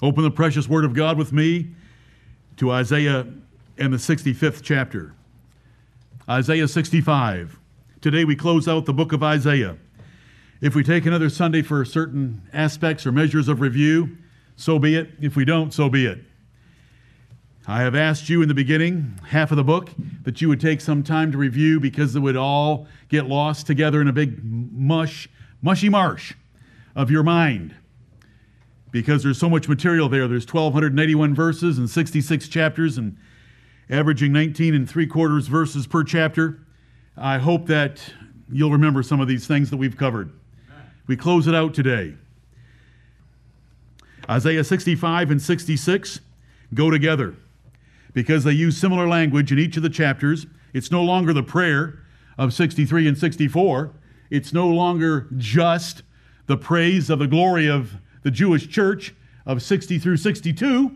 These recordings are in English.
Open the precious Word of God with me to Isaiah and the 65th chapter. Isaiah 65. Today we close out the book of Isaiah. If we take another Sunday for certain aspects or measures of review, so be it. If we don't, so be it. I have asked you in the beginning, half of the book, that you would take some time to review because it would all get lost together in a big mush, mushy marsh of your mind because there's so much material there. There's 1,281 verses and 66 chapters and averaging 19 and three quarters verses per chapter. I hope that you'll remember some of these things that we've covered. We close it out today. Isaiah 65 and 66 go together because they use similar language in each of the chapters. It's no longer the prayer of 63 and 64. It's no longer just the praise of the glory of the Jewish church of 60 through 62.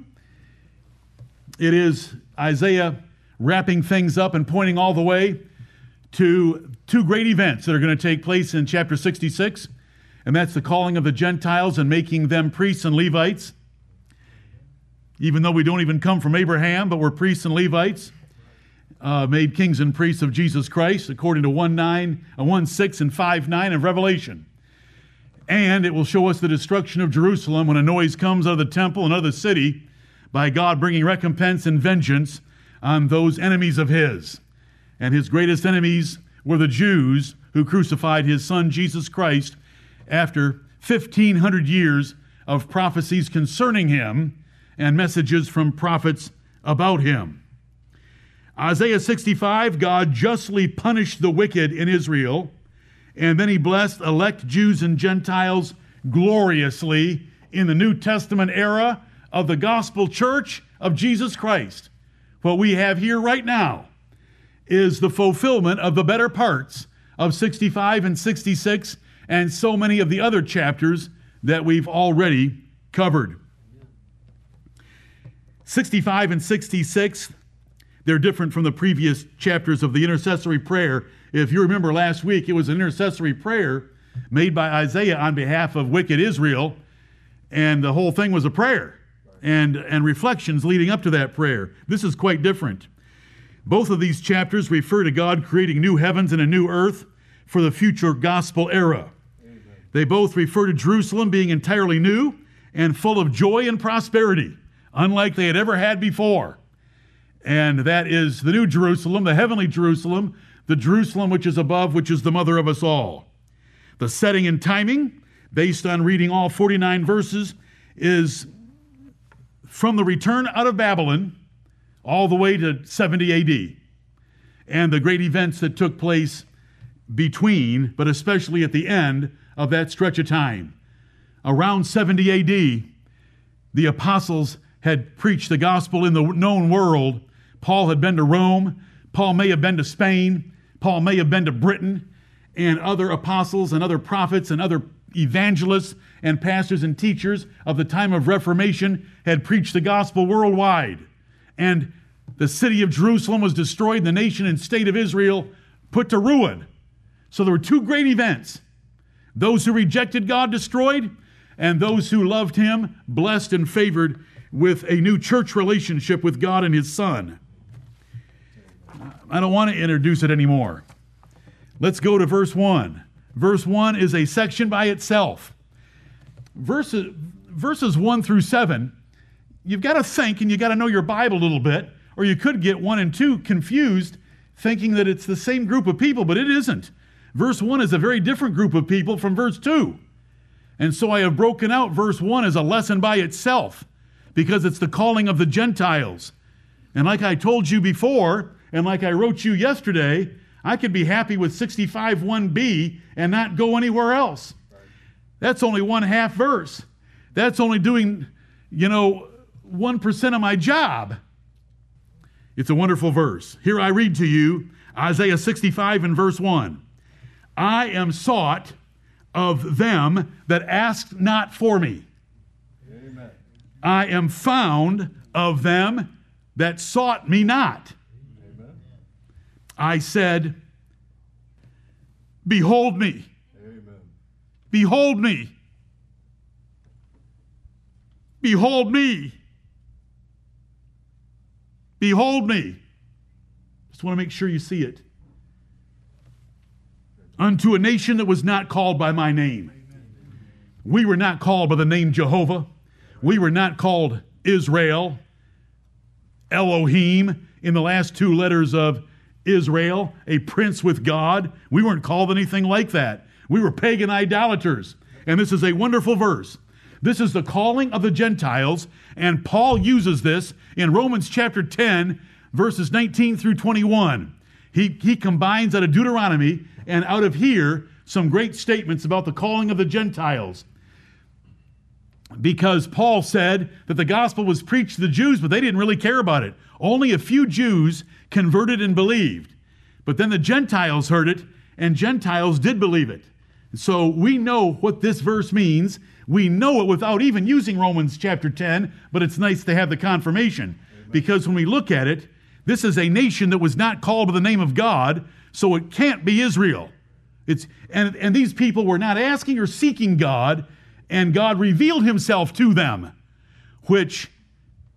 It is Isaiah wrapping things up and pointing all the way to two great events that are going to take place in chapter 66, and that's the calling of the Gentiles and making them priests and Levites. Even though we don't even come from Abraham, but we're priests and Levites, uh, made kings and priests of Jesus Christ, according to 1 9, uh, 1 6 and 5 9 of Revelation. And it will show us the destruction of Jerusalem when a noise comes out of the temple and out of the city by God bringing recompense and vengeance on those enemies of his. And his greatest enemies were the Jews who crucified his son Jesus Christ after 1,500 years of prophecies concerning him and messages from prophets about him. Isaiah 65 God justly punished the wicked in Israel and then he blessed elect Jews and Gentiles gloriously in the New Testament era of the gospel church of Jesus Christ. What we have here right now is the fulfillment of the better parts of 65 and 66 and so many of the other chapters that we've already covered. 65 and 66, they're different from the previous chapters of the intercessory prayer if you remember last week, it was an intercessory prayer made by Isaiah on behalf of wicked Israel, and the whole thing was a prayer and, and reflections leading up to that prayer. This is quite different. Both of these chapters refer to God creating new heavens and a new earth for the future gospel era. They both refer to Jerusalem being entirely new and full of joy and prosperity, unlike they had ever had before. And that is the new Jerusalem, the heavenly Jerusalem, the Jerusalem which is above, which is the mother of us all. The setting and timing, based on reading all 49 verses, is from the return out of Babylon all the way to 70 AD and the great events that took place between, but especially at the end of that stretch of time. Around 70 AD, the apostles had preached the gospel in the known world. Paul had been to Rome. Paul may have been to Spain. Paul may have been to Britain, and other apostles and other prophets and other evangelists and pastors and teachers of the time of Reformation had preached the gospel worldwide. And the city of Jerusalem was destroyed, the nation and state of Israel put to ruin. So there were two great events those who rejected God destroyed, and those who loved Him blessed and favored with a new church relationship with God and His Son. I don't want to introduce it anymore. Let's go to verse 1. Verse 1 is a section by itself. Verses, verses 1 through 7, you've got to think and you've got to know your Bible a little bit, or you could get 1 and 2 confused thinking that it's the same group of people, but it isn't. Verse 1 is a very different group of people from verse 2. And so I have broken out verse 1 as a lesson by itself because it's the calling of the Gentiles. And like I told you before, and like I wrote you yesterday, I could be happy with 65 1b and not go anywhere else. That's only one half verse. That's only doing, you know, 1% of my job. It's a wonderful verse. Here I read to you Isaiah 65 and verse 1. I am sought of them that asked not for me. Amen. I am found of them that sought me not. I said, Behold me. Amen. Behold me. Behold me. Behold me. Just want to make sure you see it. Unto a nation that was not called by my name. We were not called by the name Jehovah. We were not called Israel, Elohim, in the last two letters of Israel, a prince with God. We weren't called anything like that. We were pagan idolaters. And this is a wonderful verse. This is the calling of the Gentiles, and Paul uses this in Romans chapter 10, verses 19 through 21. He, he combines out of Deuteronomy and out of here some great statements about the calling of the Gentiles. Because Paul said that the gospel was preached to the Jews, but they didn't really care about it. Only a few Jews converted and believed. But then the Gentiles heard it, and Gentiles did believe it. So we know what this verse means. We know it without even using Romans chapter 10, but it's nice to have the confirmation. Because when we look at it, this is a nation that was not called by the name of God, so it can't be Israel. It's, and, and these people were not asking or seeking God, and God revealed himself to them, which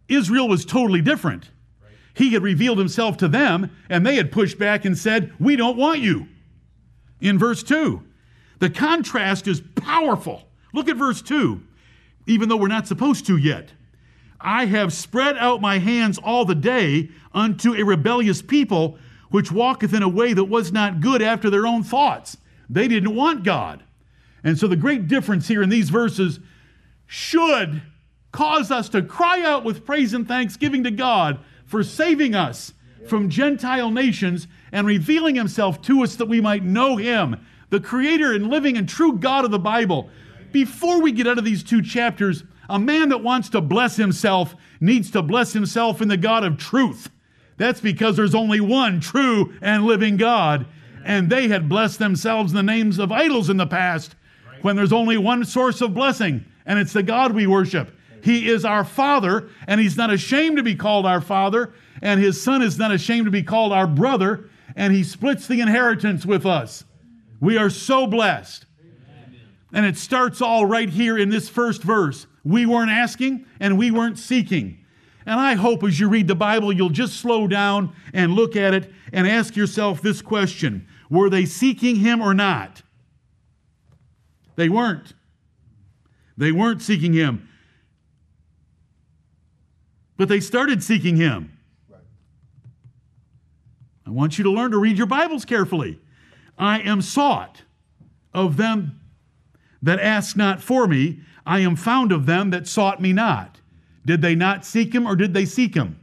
Israel was totally different. He had revealed himself to them, and they had pushed back and said, We don't want you. In verse 2, the contrast is powerful. Look at verse 2, even though we're not supposed to yet. I have spread out my hands all the day unto a rebellious people, which walketh in a way that was not good after their own thoughts. They didn't want God. And so the great difference here in these verses should cause us to cry out with praise and thanksgiving to God for saving us from Gentile nations and revealing himself to us that we might know him, the creator and living and true God of the Bible. Before we get out of these two chapters, a man that wants to bless himself needs to bless himself in the God of truth. That's because there's only one true and living God. And they had blessed themselves in the names of idols in the past when there's only one source of blessing, and it's the God we worship. He is our Father, and He's not ashamed to be called our Father, and His Son is not ashamed to be called our brother, and He splits the inheritance with us. We are so blessed. And it starts all right here in this first verse. We weren't asking, and we weren't seeking. And I hope as you read the Bible, you'll just slow down and look at it and ask yourself this question Were they seeking Him or not? They weren't. They weren't seeking Him. But they started seeking Him. I want you to learn to read your Bibles carefully. I am sought of them that ask not for me. I am found of them that sought me not. Did they not seek him or did they seek him?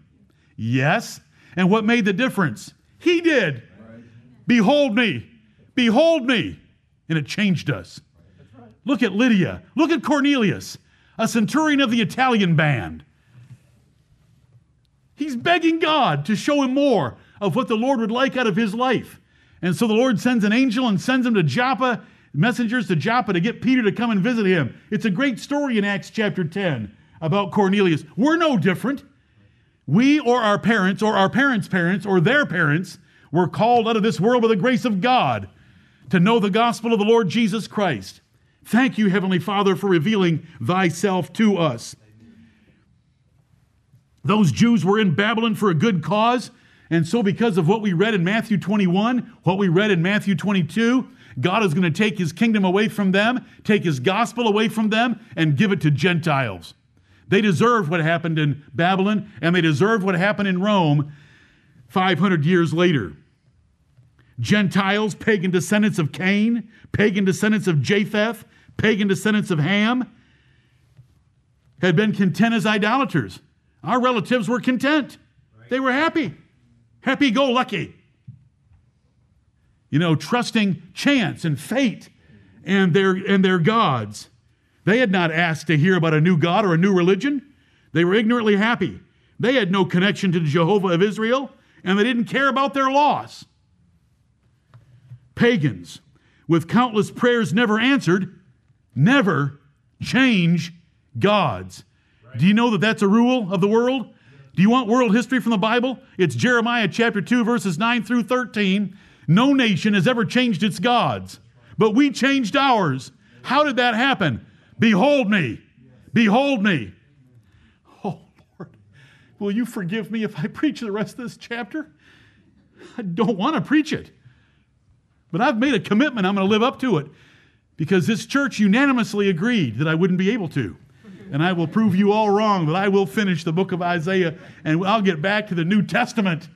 Yes. And what made the difference? He did. Right. Behold me. Behold me. And it changed us. Look at Lydia. Look at Cornelius, a centurion of the Italian band. He's begging God to show him more of what the Lord would like out of his life. And so the Lord sends an angel and sends him to Joppa, messengers to Joppa to get Peter to come and visit him. It's a great story in Acts chapter 10 about Cornelius. We're no different. We or our parents or our parents' parents or their parents were called out of this world by the grace of God to know the gospel of the Lord Jesus Christ. Thank you, Heavenly Father, for revealing thyself to us. Those Jews were in Babylon for a good cause. And so, because of what we read in Matthew 21, what we read in Matthew 22, God is going to take his kingdom away from them, take his gospel away from them, and give it to Gentiles. They deserved what happened in Babylon, and they deserved what happened in Rome 500 years later. Gentiles, pagan descendants of Cain, pagan descendants of Japheth, pagan descendants of Ham, had been content as idolaters. Our relatives were content. They were happy, happy go lucky. You know, trusting chance and fate and their, and their gods. They had not asked to hear about a new God or a new religion. They were ignorantly happy. They had no connection to the Jehovah of Israel, and they didn't care about their loss. Pagans, with countless prayers never answered, never change gods. Do you know that that's a rule of the world? Do you want world history from the Bible? It's Jeremiah chapter 2, verses 9 through 13. No nation has ever changed its gods, but we changed ours. How did that happen? Behold me. Behold me. Oh, Lord, will you forgive me if I preach the rest of this chapter? I don't want to preach it. But I've made a commitment, I'm going to live up to it because this church unanimously agreed that I wouldn't be able to. And I will prove you all wrong that I will finish the book of Isaiah and I'll get back to the New Testament.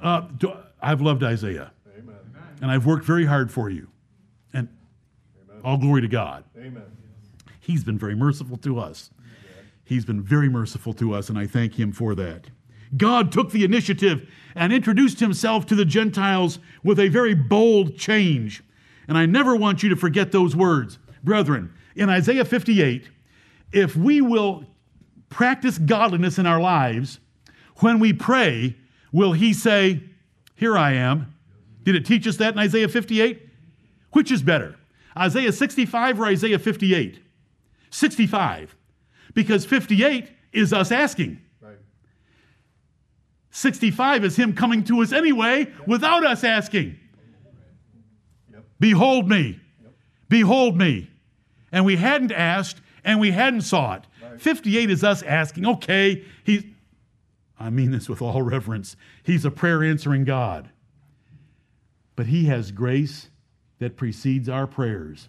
Uh, I've loved Isaiah. Amen. And I've worked very hard for you. And Amen. all glory to God. Amen. He's been very merciful to us. He's been very merciful to us, and I thank him for that. God took the initiative and introduced himself to the Gentiles with a very bold change. And I never want you to forget those words. Brethren, in Isaiah 58, if we will practice godliness in our lives, when we pray, will he say, Here I am? Did it teach us that in Isaiah 58? Which is better, Isaiah 65 or Isaiah 58? 65 because 58 is us asking. Right. 65 is him coming to us anyway without us asking. Behold me. Behold me. And we hadn't asked and we hadn't sought. Right. 58 is us asking, okay, he's, I mean this with all reverence, he's a prayer answering God. But he has grace that precedes our prayers.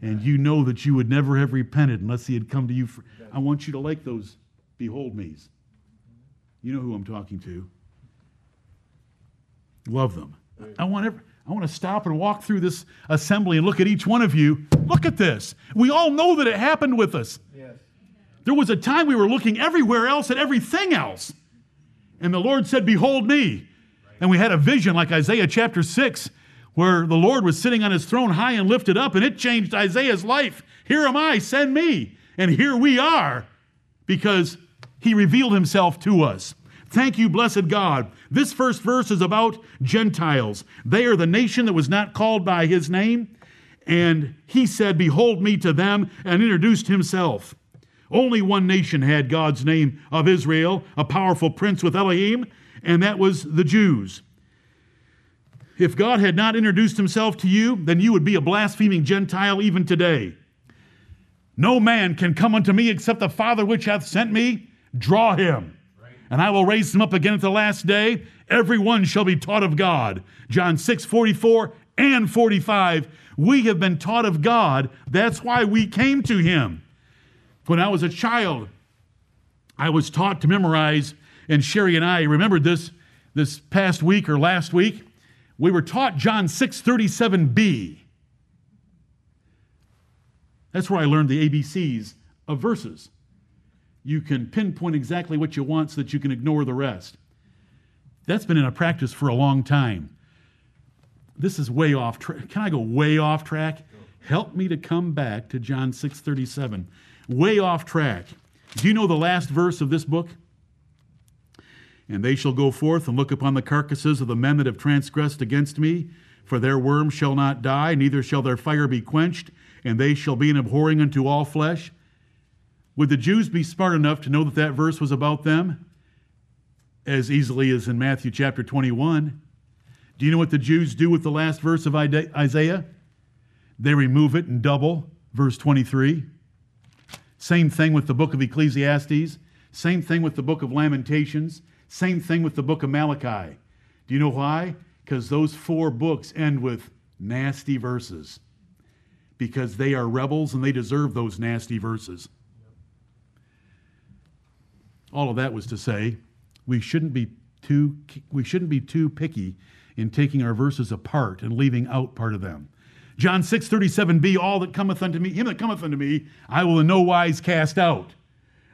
And you know that you would never have repented unless he had come to you for, I want you to like those behold me's. You know who I'm talking to. Love them. I want every, I want to stop and walk through this assembly and look at each one of you. Look at this. We all know that it happened with us. Yes. There was a time we were looking everywhere else at everything else. And the Lord said, Behold me. And we had a vision like Isaiah chapter 6, where the Lord was sitting on his throne high and lifted up, and it changed Isaiah's life. Here am I, send me. And here we are because he revealed himself to us. Thank you, blessed God. This first verse is about Gentiles. They are the nation that was not called by his name. And he said, Behold me to them, and introduced himself. Only one nation had God's name of Israel, a powerful prince with Elohim, and that was the Jews. If God had not introduced himself to you, then you would be a blaspheming Gentile even today. No man can come unto me except the Father which hath sent me. Draw him. And I will raise him up again at the last day. Every one shall be taught of God. John 6, 44 and 45. We have been taught of God. That's why we came to him. When I was a child, I was taught to memorize, and Sherry and I remembered this this past week or last week. We were taught John 6, 37b. That's where I learned the ABCs of verses. You can pinpoint exactly what you want so that you can ignore the rest. That's been in a practice for a long time. This is way off track. Can I go way off track? Help me to come back to John 6:37. Way off track. Do you know the last verse of this book? And they shall go forth and look upon the carcasses of the men that have transgressed against me, for their worm shall not die, neither shall their fire be quenched, and they shall be an abhorring unto all flesh. Would the Jews be smart enough to know that that verse was about them? As easily as in Matthew chapter 21. Do you know what the Jews do with the last verse of Isaiah? They remove it and double, verse 23. Same thing with the book of Ecclesiastes. Same thing with the book of Lamentations. Same thing with the book of Malachi. Do you know why? Because those four books end with nasty verses because they are rebels and they deserve those nasty verses. All of that was to say we shouldn't be too we shouldn't be too picky in taking our verses apart and leaving out part of them. John 6 37b, all that cometh unto me, him that cometh unto me, I will in no wise cast out.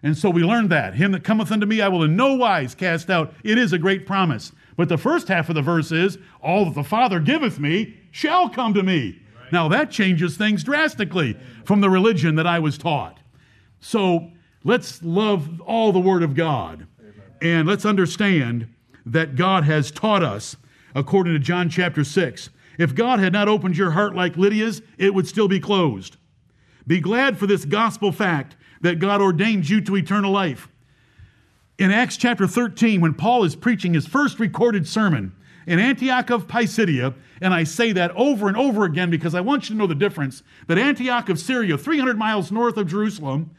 And so we learned that. Him that cometh unto me, I will in no wise cast out. It is a great promise. But the first half of the verse is, All that the Father giveth me shall come to me. Now that changes things drastically from the religion that I was taught. So let's love all the Word of God and let's understand that God has taught us according to John chapter 6. If God had not opened your heart like Lydia's, it would still be closed. Be glad for this gospel fact that God ordained you to eternal life. In Acts chapter 13, when Paul is preaching his first recorded sermon, in Antioch of Pisidia, and I say that over and over again because I want you to know the difference, that Antioch of Syria, 300 miles north of Jerusalem,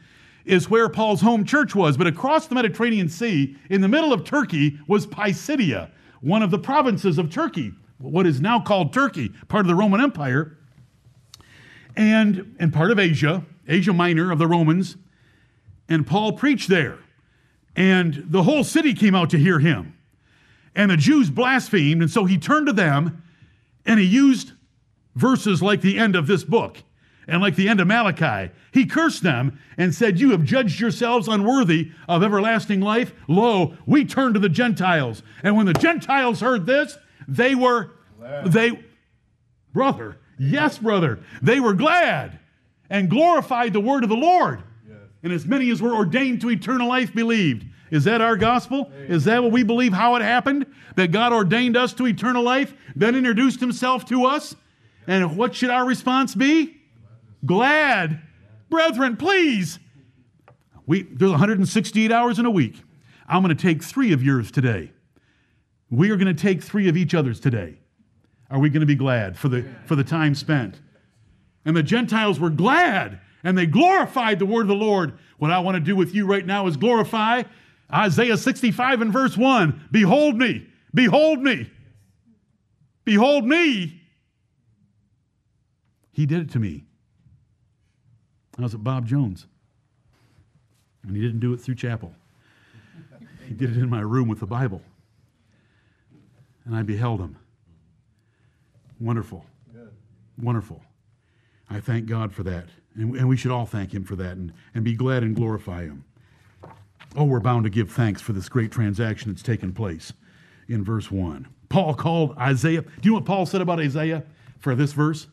is where Paul's home church was, but across the Mediterranean Sea, in the middle of Turkey, was Pisidia, one of the provinces of Turkey, what is now called Turkey, part of the Roman Empire, and, and part of Asia, Asia Minor of the Romans. And Paul preached there. And the whole city came out to hear him. And the Jews blasphemed, and so he turned to them and he used verses like the end of this book and like the end of Malachi. He cursed them and said, You have judged yourselves unworthy of everlasting life. Lo, we turn to the Gentiles. And when the Gentiles heard this, they were, glad. they, brother, yes, brother, they were glad and glorified the word of the Lord. Yes. And as many as were ordained to eternal life believed. Is that our gospel? Is that what we believe how it happened? That God ordained us to eternal life, then introduced himself to us? And what should our response be? Glad. Brethren, please. We, there's 168 hours in a week. I'm going to take three of yours today. We are going to take three of each other's today. Are we going to be glad for the, for the time spent? And the Gentiles were glad and they glorified the word of the Lord. What I want to do with you right now is glorify Isaiah 65 and verse 1 Behold me, behold me, behold me. He did it to me. I was at Bob Jones. And he didn't do it through chapel, he did it in my room with the Bible. And I beheld him. Wonderful. Good. Wonderful. I thank God for that. And, and we should all thank him for that and, and be glad and glorify him. Oh, we're bound to give thanks for this great transaction that's taken place in verse 1. Paul called Isaiah. Do you know what Paul said about Isaiah for this verse?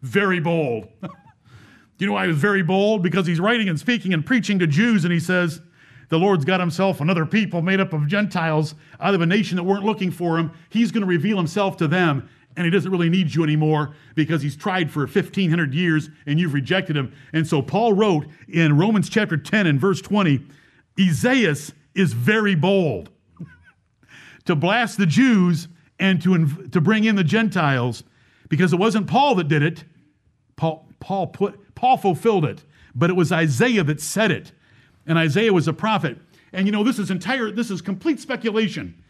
Very bold. you know why he was very bold? Because he's writing and speaking and preaching to Jews, and he says, The Lord's got himself another people made up of Gentiles out of a nation that weren't looking for him. He's going to reveal himself to them, and he doesn't really need you anymore because he's tried for 1500 years and you've rejected him. And so Paul wrote in Romans chapter 10 and verse 20, Isaiah is very bold to blast the Jews and to, to bring in the Gentiles because it wasn't Paul that did it. Paul, Paul, put, Paul fulfilled it, but it was Isaiah that said it. And Isaiah was a prophet. And you know, this is entire, this is complete speculation.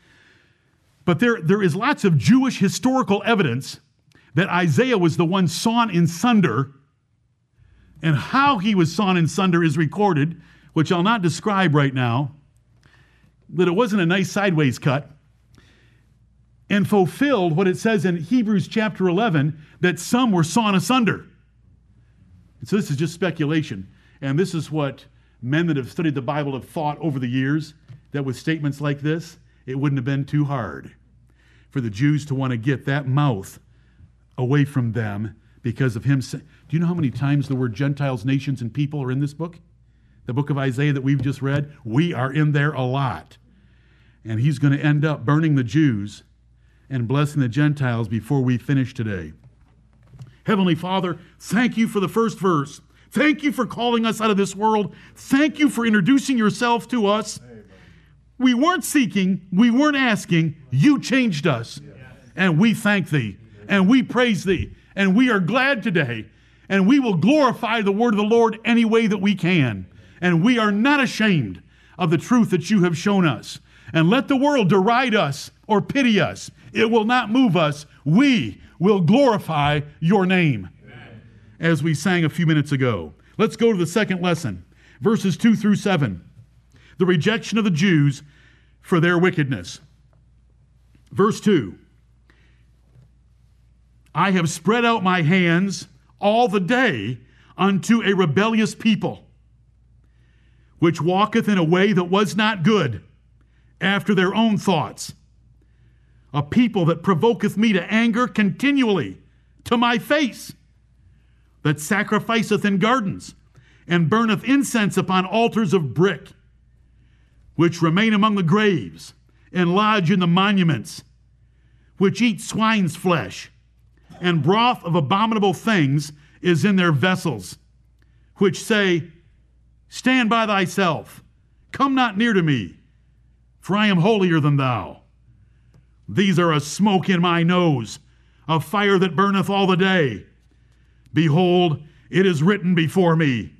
But there, there is lots of Jewish historical evidence that Isaiah was the one sawn in sunder. And how he was sawn in sunder is recorded which I'll not describe right now, that it wasn't a nice sideways cut, and fulfilled what it says in Hebrews chapter 11 that some were sawn asunder. And so this is just speculation. And this is what men that have studied the Bible have thought over the years that with statements like this, it wouldn't have been too hard for the Jews to want to get that mouth away from them because of him. Do you know how many times the word Gentiles, nations, and people are in this book? the book of Isaiah that we've just read, we are in there a lot. And he's going to end up burning the Jews and blessing the Gentiles before we finish today. Heavenly Father, thank you for the first verse. Thank you for calling us out of this world. Thank you for introducing yourself to us. We weren't seeking, we weren't asking. You changed us. And we thank thee and we praise thee. And we are glad today. And we will glorify the word of the Lord any way that we can and we are not ashamed of the truth that you have shown us. And let the world deride us or pity us. It will not move us. We will glorify your name. Amen. As we sang a few minutes ago. Let's go to the second lesson, verses 2 through 7. The rejection of the Jews for their wickedness. Verse 2 I have spread out my hands all the day unto a rebellious people which walketh in a way that was not good, after their own thoughts. A people that provoketh me to anger continually to my face, that sacrificeth in gardens, and burneth incense upon altars of brick, which remain among the graves, and lodge in the monuments, which eat swine's flesh, and broth of abominable things is in their vessels, which say, Stand by thyself. Come not near to me, for I am holier than thou. These are a smoke in my nose, a fire that burneth all the day. Behold, it is written before me,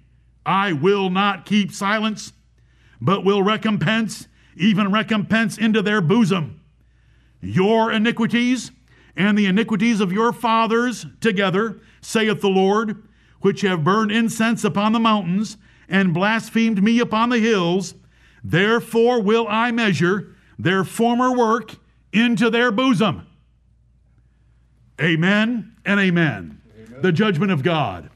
I will not keep silence, but will recompense, even recompense into their bosom. Your iniquities and the iniquities of your fathers together, saith the Lord, which have burned incense upon the mountains and blasphemed me upon the hills. Therefore will I measure their former work into their bosom. Amen and amen. amen. The judgment of God.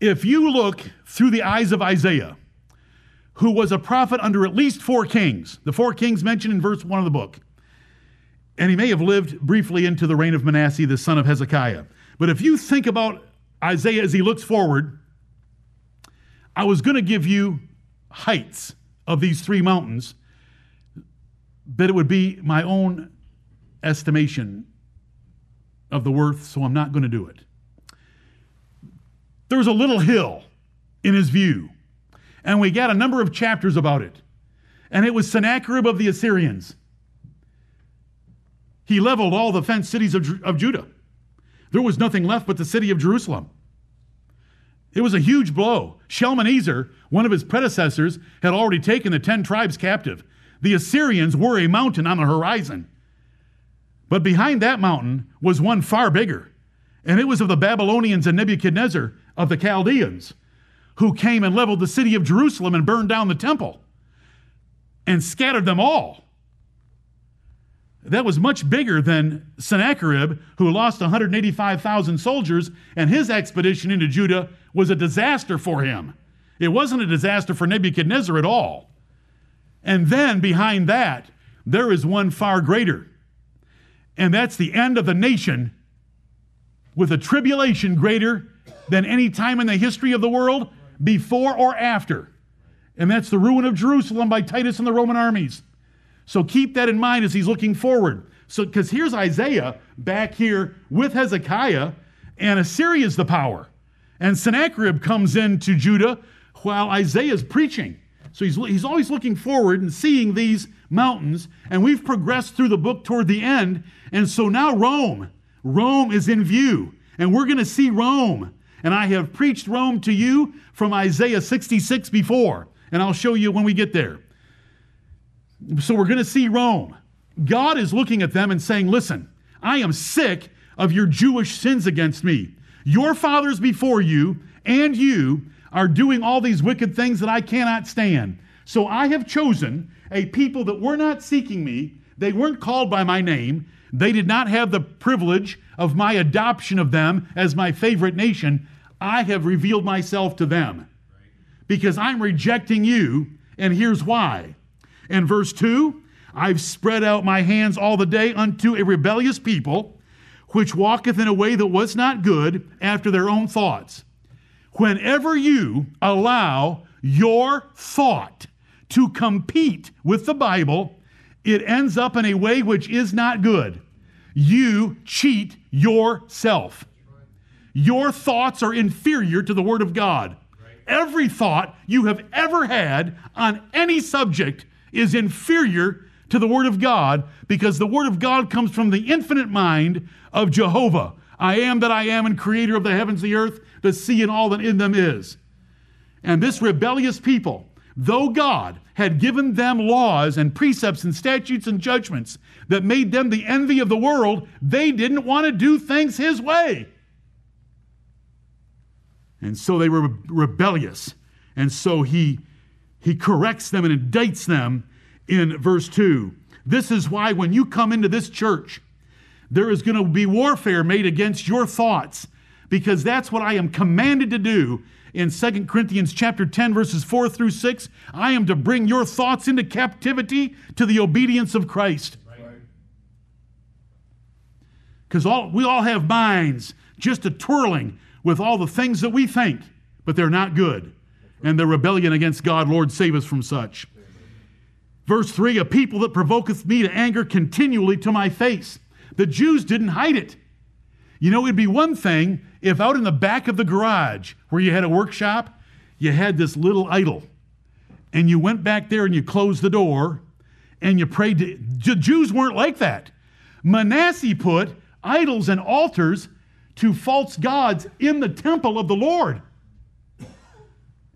If you look through the eyes of Isaiah, who was a prophet under at least four kings, the four kings mentioned in verse 1 of the book, and he may have lived briefly into the reign of Manasseh, the son of Hezekiah. But if you think about Isaiah as he looks forward, I was going to give you heights of these three mountains, but it would be my own estimation of the worth, so I'm not going to do it. There was a little hill in his view, and we got a number of chapters about it. And it was Sennacherib of the Assyrians. He leveled all the fenced cities of, of Judah. There was nothing left but the city of Jerusalem. It was a huge blow. Shalmaneser, one of his predecessors, had already taken the ten tribes captive. The Assyrians were a mountain on the horizon. But behind that mountain was one far bigger, and it was of the Babylonians and Nebuchadnezzar of the Chaldeans, who came and leveled the city of Jerusalem and burned down the temple and scattered them all. That was much bigger than Sennacherib, who lost 185,000 soldiers, and his expedition into Judah was a disaster for him. It wasn't a disaster for Nebuchadnezzar at all. And then behind that, there is one far greater. And that's the end of the nation with a tribulation greater than any time in the history of the world before or after. And that's the ruin of Jerusalem by Titus and the Roman armies. So keep that in mind as he's looking forward. So, because here's Isaiah back here with Hezekiah, and Assyria is the power. And Sennacherib comes into Judah while Isaiah is preaching. So he's, he's always looking forward and seeing these mountains. And we've progressed through the book toward the end. And so now Rome, Rome is in view. And we're going to see Rome. And I have preached Rome to you from Isaiah 66 before. And I'll show you when we get there. So we're going to see Rome. God is looking at them and saying, Listen, I am sick of your Jewish sins against me. Your fathers before you and you are doing all these wicked things that I cannot stand. So I have chosen a people that were not seeking me. They weren't called by my name. They did not have the privilege of my adoption of them as my favorite nation. I have revealed myself to them because I'm rejecting you, and here's why. In verse 2, I've spread out my hands all the day unto a rebellious people which walketh in a way that was not good after their own thoughts. Whenever you allow your thought to compete with the Bible, it ends up in a way which is not good. You cheat yourself. Your thoughts are inferior to the Word of God. Every thought you have ever had on any subject is inferior to the Word of God because the Word of God comes from the infinite mind of Jehovah. I am that I am and creator of the heavens, the earth, sea, and all that in them is. And this rebellious people, though God had given them laws and precepts and statutes and judgments that made them the envy of the world, they didn't want to do things His way. And so they were rebellious. And so He, he corrects them and indicts them in verse 2. This is why when you come into this church, there is going to be warfare made against your thoughts because that's what I am commanded to do in 2 Corinthians chapter 10 verses 4 through 6. I am to bring your thoughts into captivity to the obedience of Christ. Because all, we all have minds just a twirling with all the things that we think, but they're not good. And the rebellion against God, Lord, save us from such. Verse 3 A people that provoketh me to anger continually to my face. The Jews didn't hide it. You know, it'd be one thing if out in the back of the garage where you had a workshop, you had this little idol, and you went back there and you closed the door and you prayed. To, Jews weren't like that. Manasseh put idols and altars to false gods in the temple of the Lord.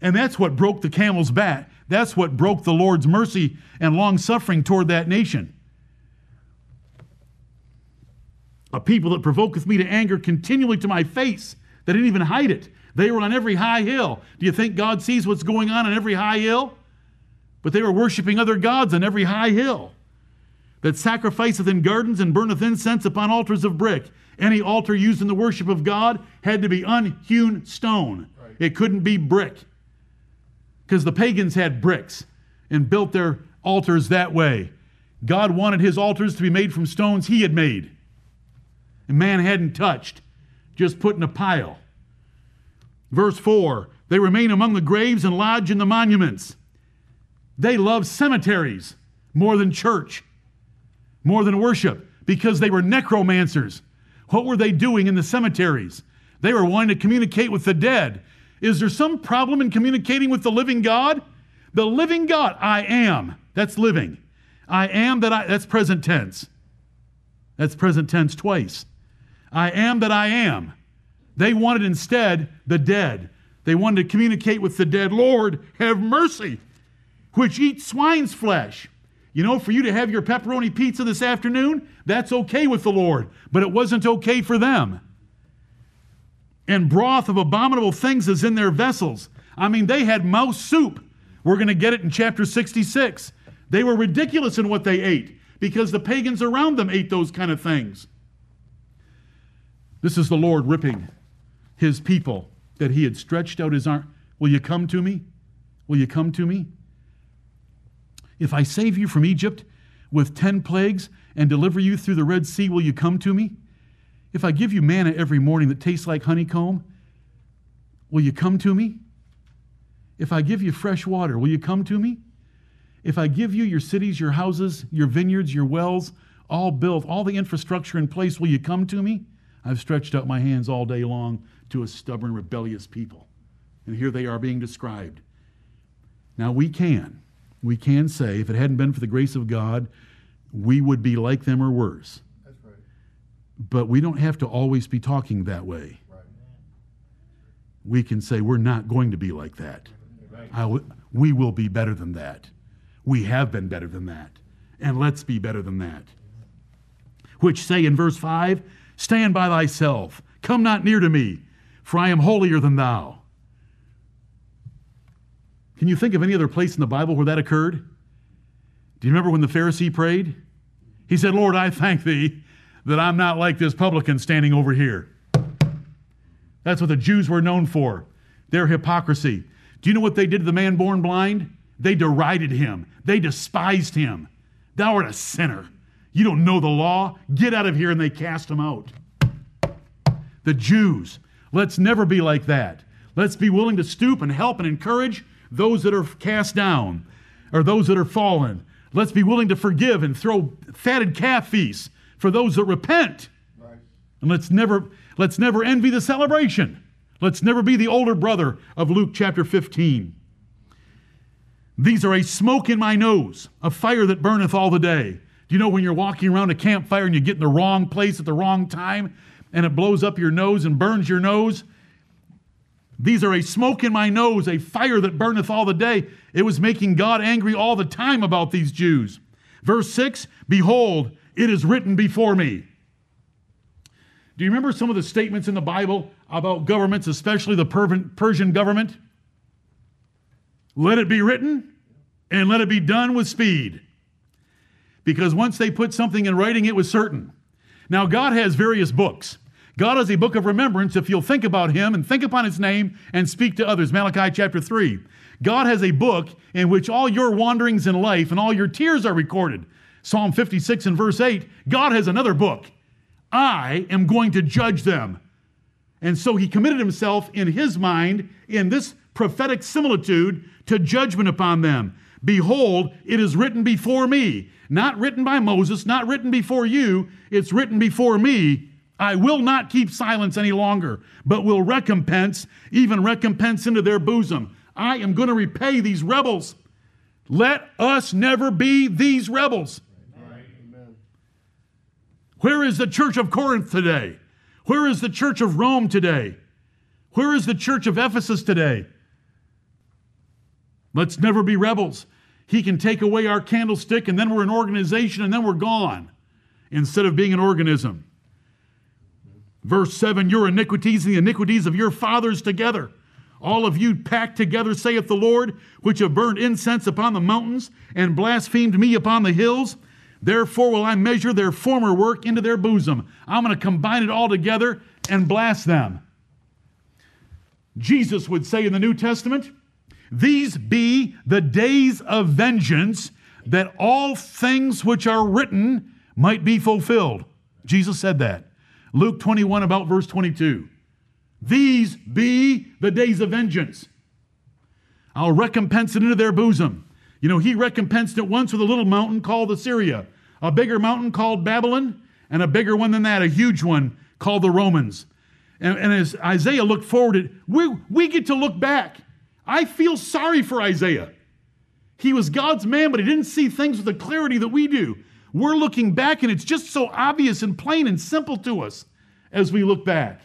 And that's what broke the camel's back. That's what broke the Lord's mercy and long suffering toward that nation. A people that provoketh me to anger continually to my face, They didn't even hide it. They were on every high hill. Do you think God sees what's going on on every high hill? But they were worshiping other gods on every high hill. That sacrificeth in gardens and burneth incense upon altars of brick. Any altar used in the worship of God had to be unhewn stone. Right. It couldn't be brick. Because the pagans had bricks and built their altars that way. God wanted his altars to be made from stones he had made. And man hadn't touched, just put in a pile. Verse 4 They remain among the graves and lodge in the monuments. They love cemeteries more than church, more than worship, because they were necromancers. What were they doing in the cemeteries? They were wanting to communicate with the dead. Is there some problem in communicating with the living God? The living God, I am. That's living. I am that I, that's present tense. That's present tense twice. I am that I am. They wanted instead the dead. They wanted to communicate with the dead. Lord, have mercy, which eat swine's flesh. You know, for you to have your pepperoni pizza this afternoon, that's okay with the Lord, but it wasn't okay for them. And broth of abominable things is in their vessels. I mean, they had mouse soup. We're going to get it in chapter 66. They were ridiculous in what they ate because the pagans around them ate those kind of things. This is the Lord ripping his people that he had stretched out his arm. Will you come to me? Will you come to me? If I save you from Egypt with ten plagues and deliver you through the Red Sea, will you come to me? If I give you manna every morning that tastes like honeycomb, will you come to me? If I give you fresh water, will you come to me? If I give you your cities, your houses, your vineyards, your wells, all built, all the infrastructure in place, will you come to me? I've stretched out my hands all day long to a stubborn, rebellious people. And here they are being described. Now we can, we can say, if it hadn't been for the grace of God, we would be like them or worse. That's right. But we don't have to always be talking that way. Right. We can say, we're not going to be like that. Right. we will be better than that. We have been better than that. And let's be better than that. Which say in verse 5 Stand by thyself. Come not near to me, for I am holier than thou. Can you think of any other place in the Bible where that occurred? Do you remember when the Pharisee prayed? He said, Lord, I thank thee that I'm not like this publican standing over here. That's what the Jews were known for, their hypocrisy. Do you know what they did to the man born blind? They derided him, they despised him. Thou art a sinner. You don't know the law. Get out of here. And they cast him out. The Jews. Let's never be like that. Let's be willing to stoop and help and encourage those that are cast down or those that are fallen. Let's be willing to forgive and throw fatted calf feasts for those that repent. Right. And let's never let's never envy the celebration. Let's never be the older brother of Luke chapter 15. These are a smoke in my nose, a fire that burneth all the day. Do you know when you're walking around a campfire and you get in the wrong place at the wrong time and it blows up your nose and burns your nose? These are a smoke in my nose, a fire that burneth all the day. It was making God angry all the time about these Jews. Verse 6 Behold, it is written before me. Do you remember some of the statements in the Bible about governments, especially the Persian government? Let it be written and let it be done with speed because once they put something in writing, it was certain. Now, God has various books. God has a book of remembrance if you'll think about Him and think upon His name and speak to others. Malachi chapter 3. God has a book in which all your wanderings in life and all your tears are recorded. Psalm 56 and verse 8. God has another book. I am going to judge them. And so he committed himself in his mind in this prophetic similitude to judgment upon them. Behold, it is written before me. Not written by Moses, not written before you, it's written before me. I will not keep silence any longer, but will recompense, even recompense into their bosom. I am going to repay these rebels. Let us never be these rebels. Amen. Where is the church of Corinth today? Where is the church of Rome today? Where is the church of Ephesus today? Let's never be rebels. He can take away our candlestick and then we're an organization and then we're gone instead of being an organism. Verse 7 Your iniquities and the iniquities of your fathers together. All of you packed together, saith the Lord, which have burned incense upon the mountains and blasphemed me upon the hills. Therefore will I measure their former work into their bosom. I'm going to combine it all together and blast them. Jesus would say in the New Testament, These be the days of vengeance, that all things which are written might be fulfilled. Jesus said that. Luke 21, about verse 22. These be the days of vengeance. I'll recompense it into their bosom. You know, he recompensed it once with a little mountain called Assyria, a bigger mountain called Babylon, and a bigger one than that, a huge one called the Romans. And, and as Isaiah looked forward, we, we get to look back. I feel sorry for Isaiah. He was God's man, but he didn't see things with the clarity that we do. We're looking back, and it's just so obvious and plain and simple to us as we look back.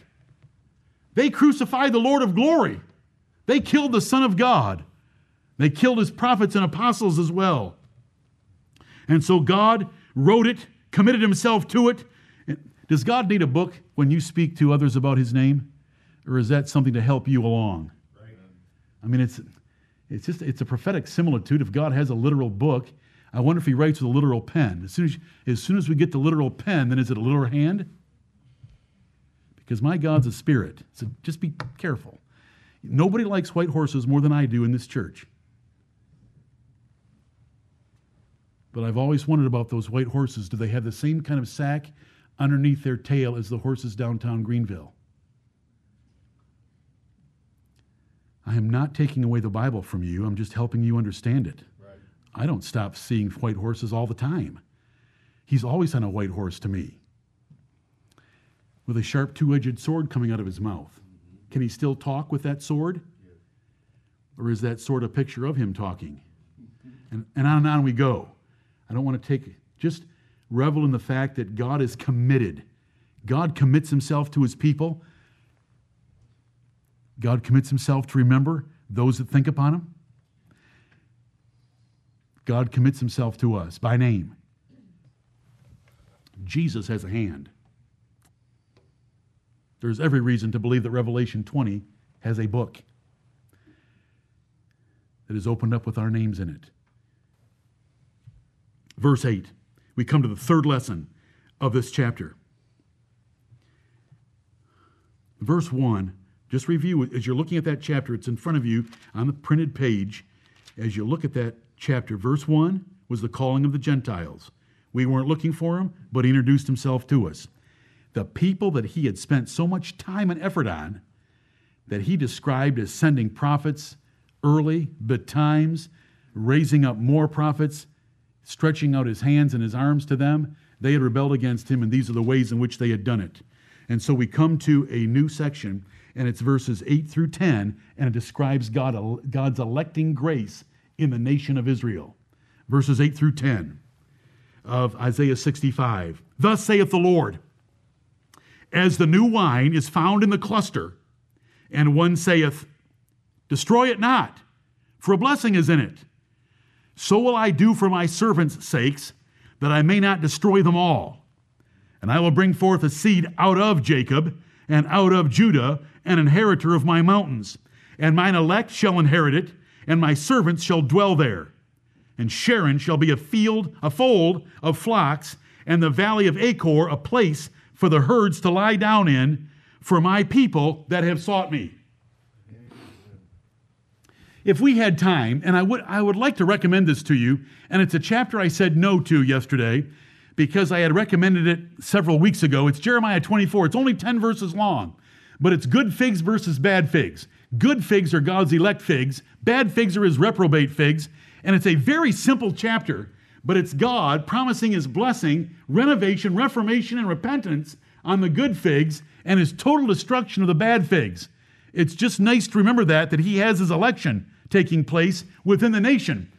They crucified the Lord of glory. They killed the Son of God. They killed his prophets and apostles as well. And so God wrote it, committed himself to it. Does God need a book when you speak to others about his name? Or is that something to help you along? I mean, it's, it's just it's a prophetic similitude. If God has a literal book, I wonder if he writes with a literal pen. As soon as, as soon as we get the literal pen, then is it a literal hand? because my God's a spirit. So just be careful. Nobody likes white horses more than I do in this church. But I've always wondered about those white horses. Do they have the same kind of sack underneath their tail as the horses downtown Greenville? I am not taking away the Bible from you, I'm just helping you understand it. Right. I don't stop seeing white horses all the time. He's always on a white horse to me with a sharp two edged sword coming out of his mouth. Mm-hmm. Can he still talk with that sword? Or is that sword a picture of him talking? And, and on and on we go. I don't want to take, just revel in the fact that God is committed. God commits himself to his people. God commits himself to remember those that think upon him. God commits himself to us by name. Jesus has a hand. There's every reason to believe that Revelation 20 has a book that is opened up with our names in it. Verse 8, we come to the third lesson of this chapter. Verse 1, just review. As you're looking at that chapter, it's in front of you on the printed page. As you look at that chapter, verse 1 was the calling of the Gentiles. We weren't looking for him, but he introduced himself to us the people that he had spent so much time and effort on that he described as sending prophets early, betimes, raising up more prophets, stretching out his hands and his arms to them. They had rebelled against him, and these are the ways in which they had done it. And so we come to a new section, and it's verses 8 through 10, and it describes God, God's electing grace in the nation of Israel. Verses 8 through 10 of Isaiah 65. Thus saith the Lord as the new wine is found in the cluster, and one saith, Destroy it not, for a blessing is in it. So will I do for my servants' sakes, that I may not destroy them all. And I will bring forth a seed out of Jacob, and out of Judah, an inheritor of my mountains. And mine elect shall inherit it, and my servants shall dwell there. And Sharon shall be a field, a fold of flocks, and the valley of Achor a place for the herds to lie down in for my people that have sought me. If we had time, and I would, I would like to recommend this to you, and it's a chapter I said no to yesterday because I had recommended it several weeks ago. It's Jeremiah 24. It's only 10 verses long, but it's good figs versus bad figs. Good figs are God's elect figs, bad figs are his reprobate figs, and it's a very simple chapter but it's God promising his blessing, renovation, reformation, and repentance on the good figs and his total destruction of the bad figs. It's just nice to remember that, that he has his election taking place within the nation.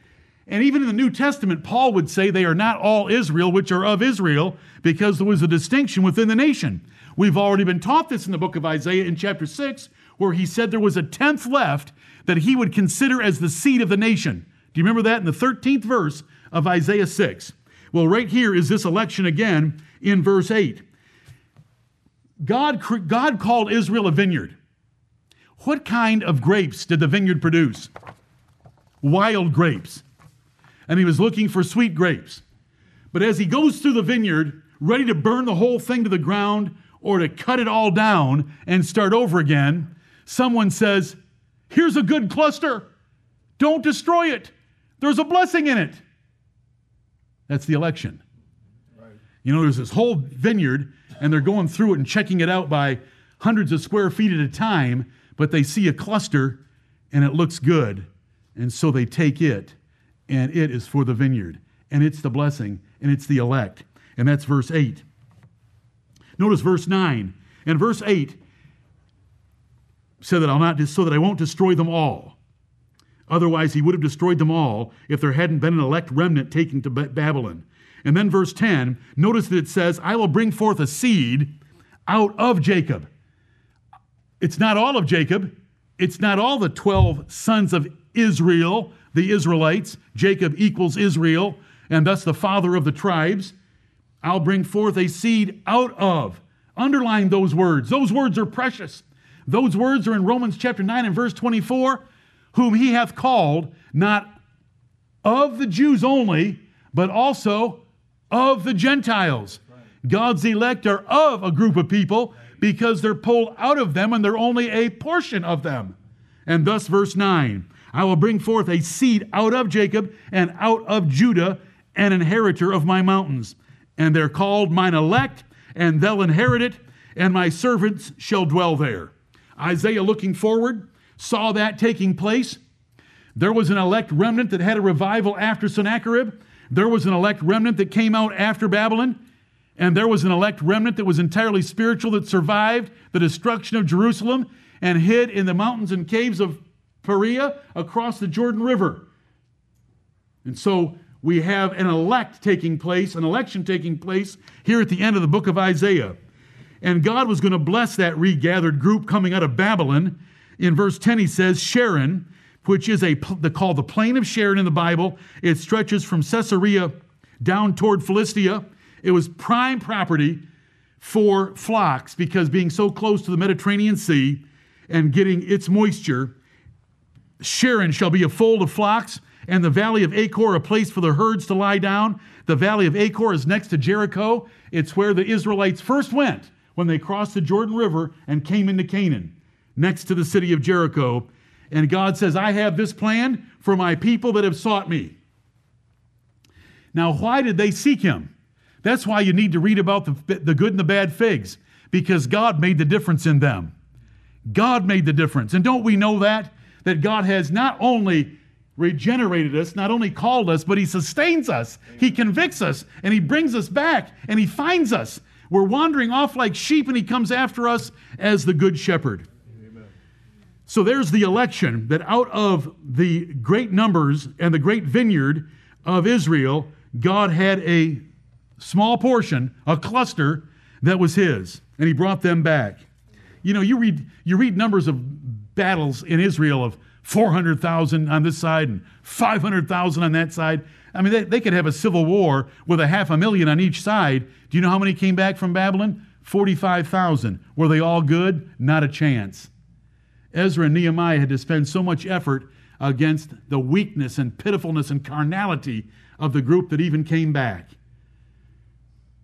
And even in the New Testament, Paul would say they are not all Israel, which are of Israel, because there was a distinction within the nation. We've already been taught this in the book of Isaiah in chapter 6, where he said there was a tenth left that he would consider as the seed of the nation. Do you remember that in the 13th verse of Isaiah 6? Well, right here is this election again in verse 8. God, God called Israel a vineyard. What kind of grapes did the vineyard produce? Wild grapes. And he was looking for sweet grapes. But as he goes through the vineyard, ready to burn the whole thing to the ground or to cut it all down and start over again, someone says, Here's a good cluster. Don't destroy it. There's a blessing in it. That's the election. Right. You know, there's this whole vineyard, and they're going through it and checking it out by hundreds of square feet at a time, but they see a cluster and it looks good. And so they take it, and it is for the vineyard, and it's the blessing, and it's the elect. And that's verse 8. Notice verse 9. And verse 8 said that I'll not just so that I won't destroy them all. Otherwise, he would have destroyed them all if there hadn't been an elect remnant taken to Babylon. And then verse 10, notice that it says, I will bring forth a seed out of Jacob. It's not all of Jacob. It's not all the 12 sons of Israel, the Israelites. Jacob equals Israel, and thus the father of the tribes. I'll bring forth a seed out of. Underline those words. Those words are precious. Those words are in Romans chapter 9 and verse 24 whom he hath called, not of the Jews only, but also of the Gentiles. God's elect are of a group of people because they're pulled out of them and they're only a portion of them. And thus, verse 9 I will bring forth a seed out of Jacob and out of Judah, an inheritor of my mountains. And they're called mine elect, and they'll inherit it, and my servants shall dwell there. Isaiah, looking forward, saw that taking place. There was an elect remnant that had a revival after Sennacherib. There was an elect remnant that came out after Babylon. And there was an elect remnant that was entirely spiritual that survived the destruction of Jerusalem and hid in the mountains and caves of Perea across the Jordan River. And so we have an elect taking place, an election taking place here at the end of the book of Isaiah. And God was going to bless that regathered group coming out of Babylon in verse 10, he says, Sharon, which is a the, called the plain of Sharon in the Bible. It stretches from Caesarea down toward Philistia. It was prime property for flocks because being so close to the Mediterranean Sea and getting its moisture, Sharon shall be a fold of flocks, and the valley of Achor a place for the herds to lie down. The valley of Achor is next to Jericho. It's where the Israelites first went when they crossed the Jordan River and came into Canaan next to the city of Jericho. And God says, I have this plan for my people that have sought me. Now, why did they seek him? That's why you need to read about the, the good and the bad figs, because God made the difference in them. God made the difference. And don't we know that? That God has not only regenerated us, not only called us, but He sustains us. He convicts us, and He brings us back, and He finds us. We're wandering off like sheep, and He comes after us as the Good Shepherd. So there's the election that out of the great numbers and the great vineyard of Israel, God had a small portion, a cluster that was his, and he brought them back. You know, you read you read numbers of battles in Israel of 400,000 on this side and 500,000 on that side. I mean, they, they could have a civil war with a half a million on each side. Do you know how many came back from Babylon? 45,000. Were they all good? Not a chance. Ezra and Nehemiah had to spend so much effort against the weakness and pitifulness and carnality of the group that even came back.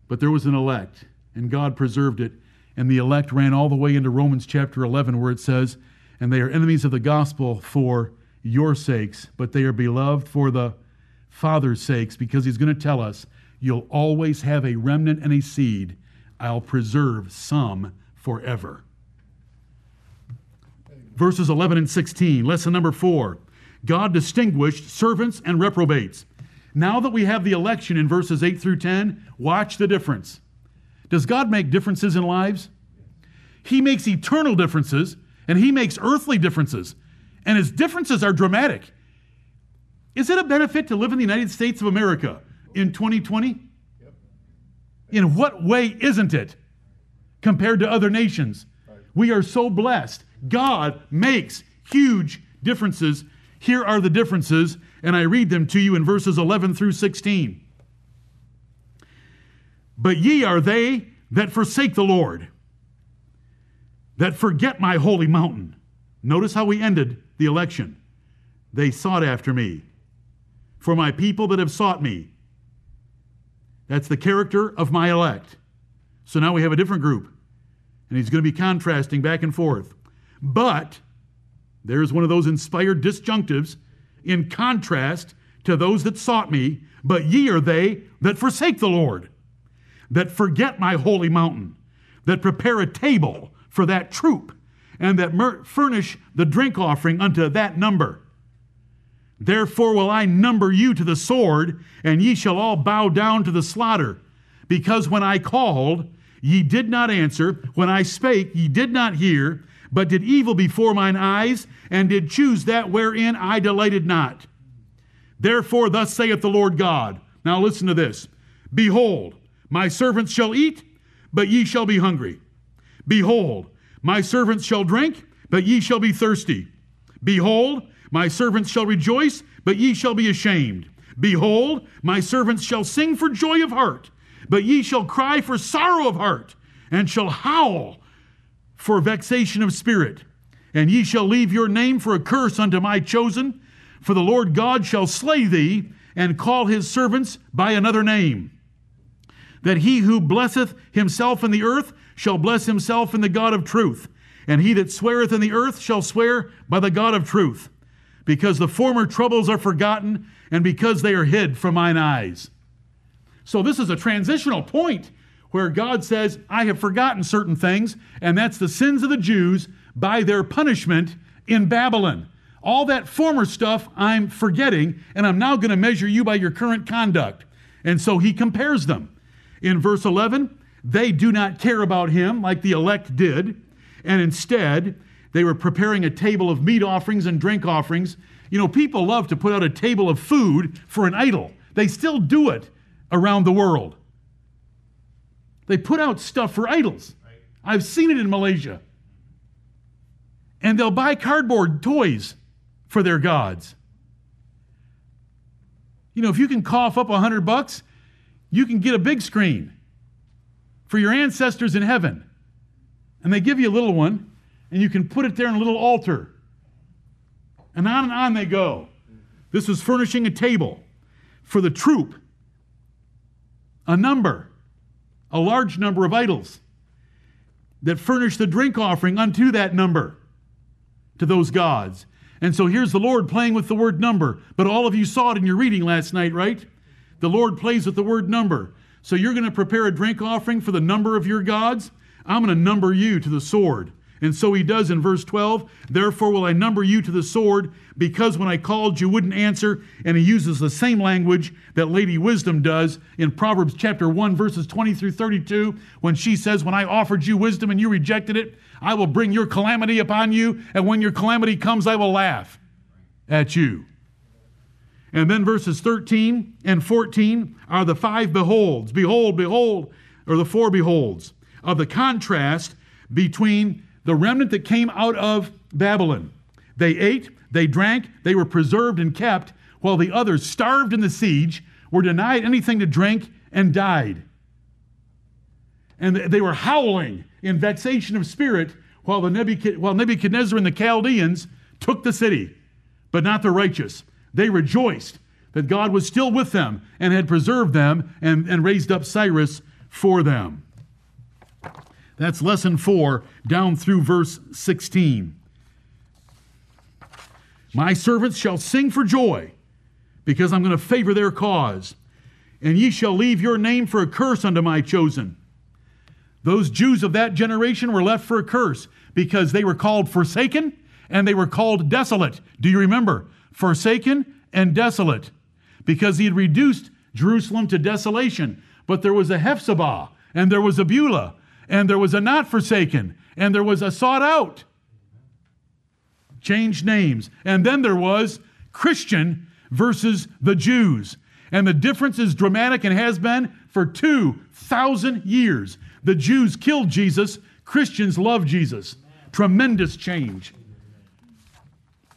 But there was an elect, and God preserved it. And the elect ran all the way into Romans chapter 11, where it says, And they are enemies of the gospel for your sakes, but they are beloved for the Father's sakes, because He's going to tell us, You'll always have a remnant and a seed. I'll preserve some forever verses 11 and 16. Lesson number four God distinguished servants and reprobates. Now that we have the election in verses 8 through 10, watch the difference. Does God make differences in lives? He makes eternal differences and he makes earthly differences. And his differences are dramatic. Is it a benefit to live in the United States of America in 2020? In what way isn't it compared to other nations? We are so blessed. God makes huge differences. Here are the differences, and I read them to you in verses 11 through 16. But ye are they that forsake the Lord, that forget my holy mountain. Notice how we ended the election. They sought after me. For my people that have sought me. That's the character of my elect. So now we have a different group. And he's going to be contrasting back and forth. But there's one of those inspired disjunctives in contrast to those that sought me, but ye are they that forsake the Lord, that forget my holy mountain, that prepare a table for that troop, and that mer- furnish the drink offering unto that number. Therefore will I number you to the sword, and ye shall all bow down to the slaughter. Because when I called, ye did not answer. When I spake, ye did not hear, but did evil before mine eyes, and did choose that wherein I delighted not. Therefore, thus saith the Lord God. Now listen to this Behold, my servants shall eat, but ye shall be hungry. Behold, my servants shall drink, but ye shall be thirsty. Behold, my servants shall rejoice, but ye shall be ashamed. Behold, my servants shall sing for joy of heart, but ye shall cry for sorrow of heart, and shall howl for vexation of spirit. And ye shall leave your name for a curse unto my chosen, for the Lord God shall slay thee, and call his servants by another name. That he who blesseth himself in the earth shall bless himself in the God of truth, and he that sweareth in the earth shall swear by the God of truth because the former troubles are forgotten and because they are hid from mine eyes. So, this is a transitional point where God says, I have forgotten certain things, and that's the sins of the Jews by their punishment in Babylon. All that former stuff I'm forgetting, and I'm now going to measure you by your current conduct. And so he compares them. In verse 11, they do not care about him like the elect did, and instead, they were preparing a table of meat offerings and drink offerings. You know, people love to put out a table of food for an idol. They still do it around the world. They put out stuff for idols. I've seen it in Malaysia. And they'll buy cardboard toys for their gods. You know, if you can cough up a hundred bucks, you can get a big screen for your ancestors in heaven. And they give you a little one, and you can put it there in a little altar. And on and on they go. This was furnishing a table for the troop, a number, a large number of idols that furnished the drink offering unto that number to those gods. And so here's the Lord playing with the word number. But all of you saw it in your reading last night, right? The Lord plays with the word number. So you're going to prepare a drink offering for the number of your gods? I'm going to number you to the sword. And so he does in verse 12, Therefore will I number you to the sword, because when I called you wouldn't answer. And he uses the same language that Lady Wisdom does in Proverbs chapter 1, verses 20 through 32, when she says, When I offered you wisdom and you rejected it, I will bring your calamity upon you, and when your calamity comes, I will laugh at you. And then verses 13 and 14 are the five beholds. Behold, behold, or the four beholds of the contrast between the remnant that came out of Babylon. They ate, they drank, they were preserved and kept, while the others starved in the siege, were denied anything to drink, and died. And they were howling in vexation of spirit while, Nebuchadnezzar, while Nebuchadnezzar and the Chaldeans took the city, but not the righteous. They rejoiced that God was still with them and had preserved them and, and raised up Cyrus for them. That's lesson four, down through verse 16. My servants shall sing for joy, because I'm going to favor their cause. And ye shall leave your name for a curse unto my chosen. Those Jews of that generation were left for a curse because they were called forsaken and they were called desolate. Do you remember? Forsaken and desolate. Because he had reduced Jerusalem to desolation. But there was a Hephzibah and there was a Beulah and there was a not forsaken, and there was a sought out. Changed names. And then there was Christian versus the Jews. And the difference is dramatic and has been for 2,000 years. The Jews killed Jesus, Christians love Jesus. tremendous change.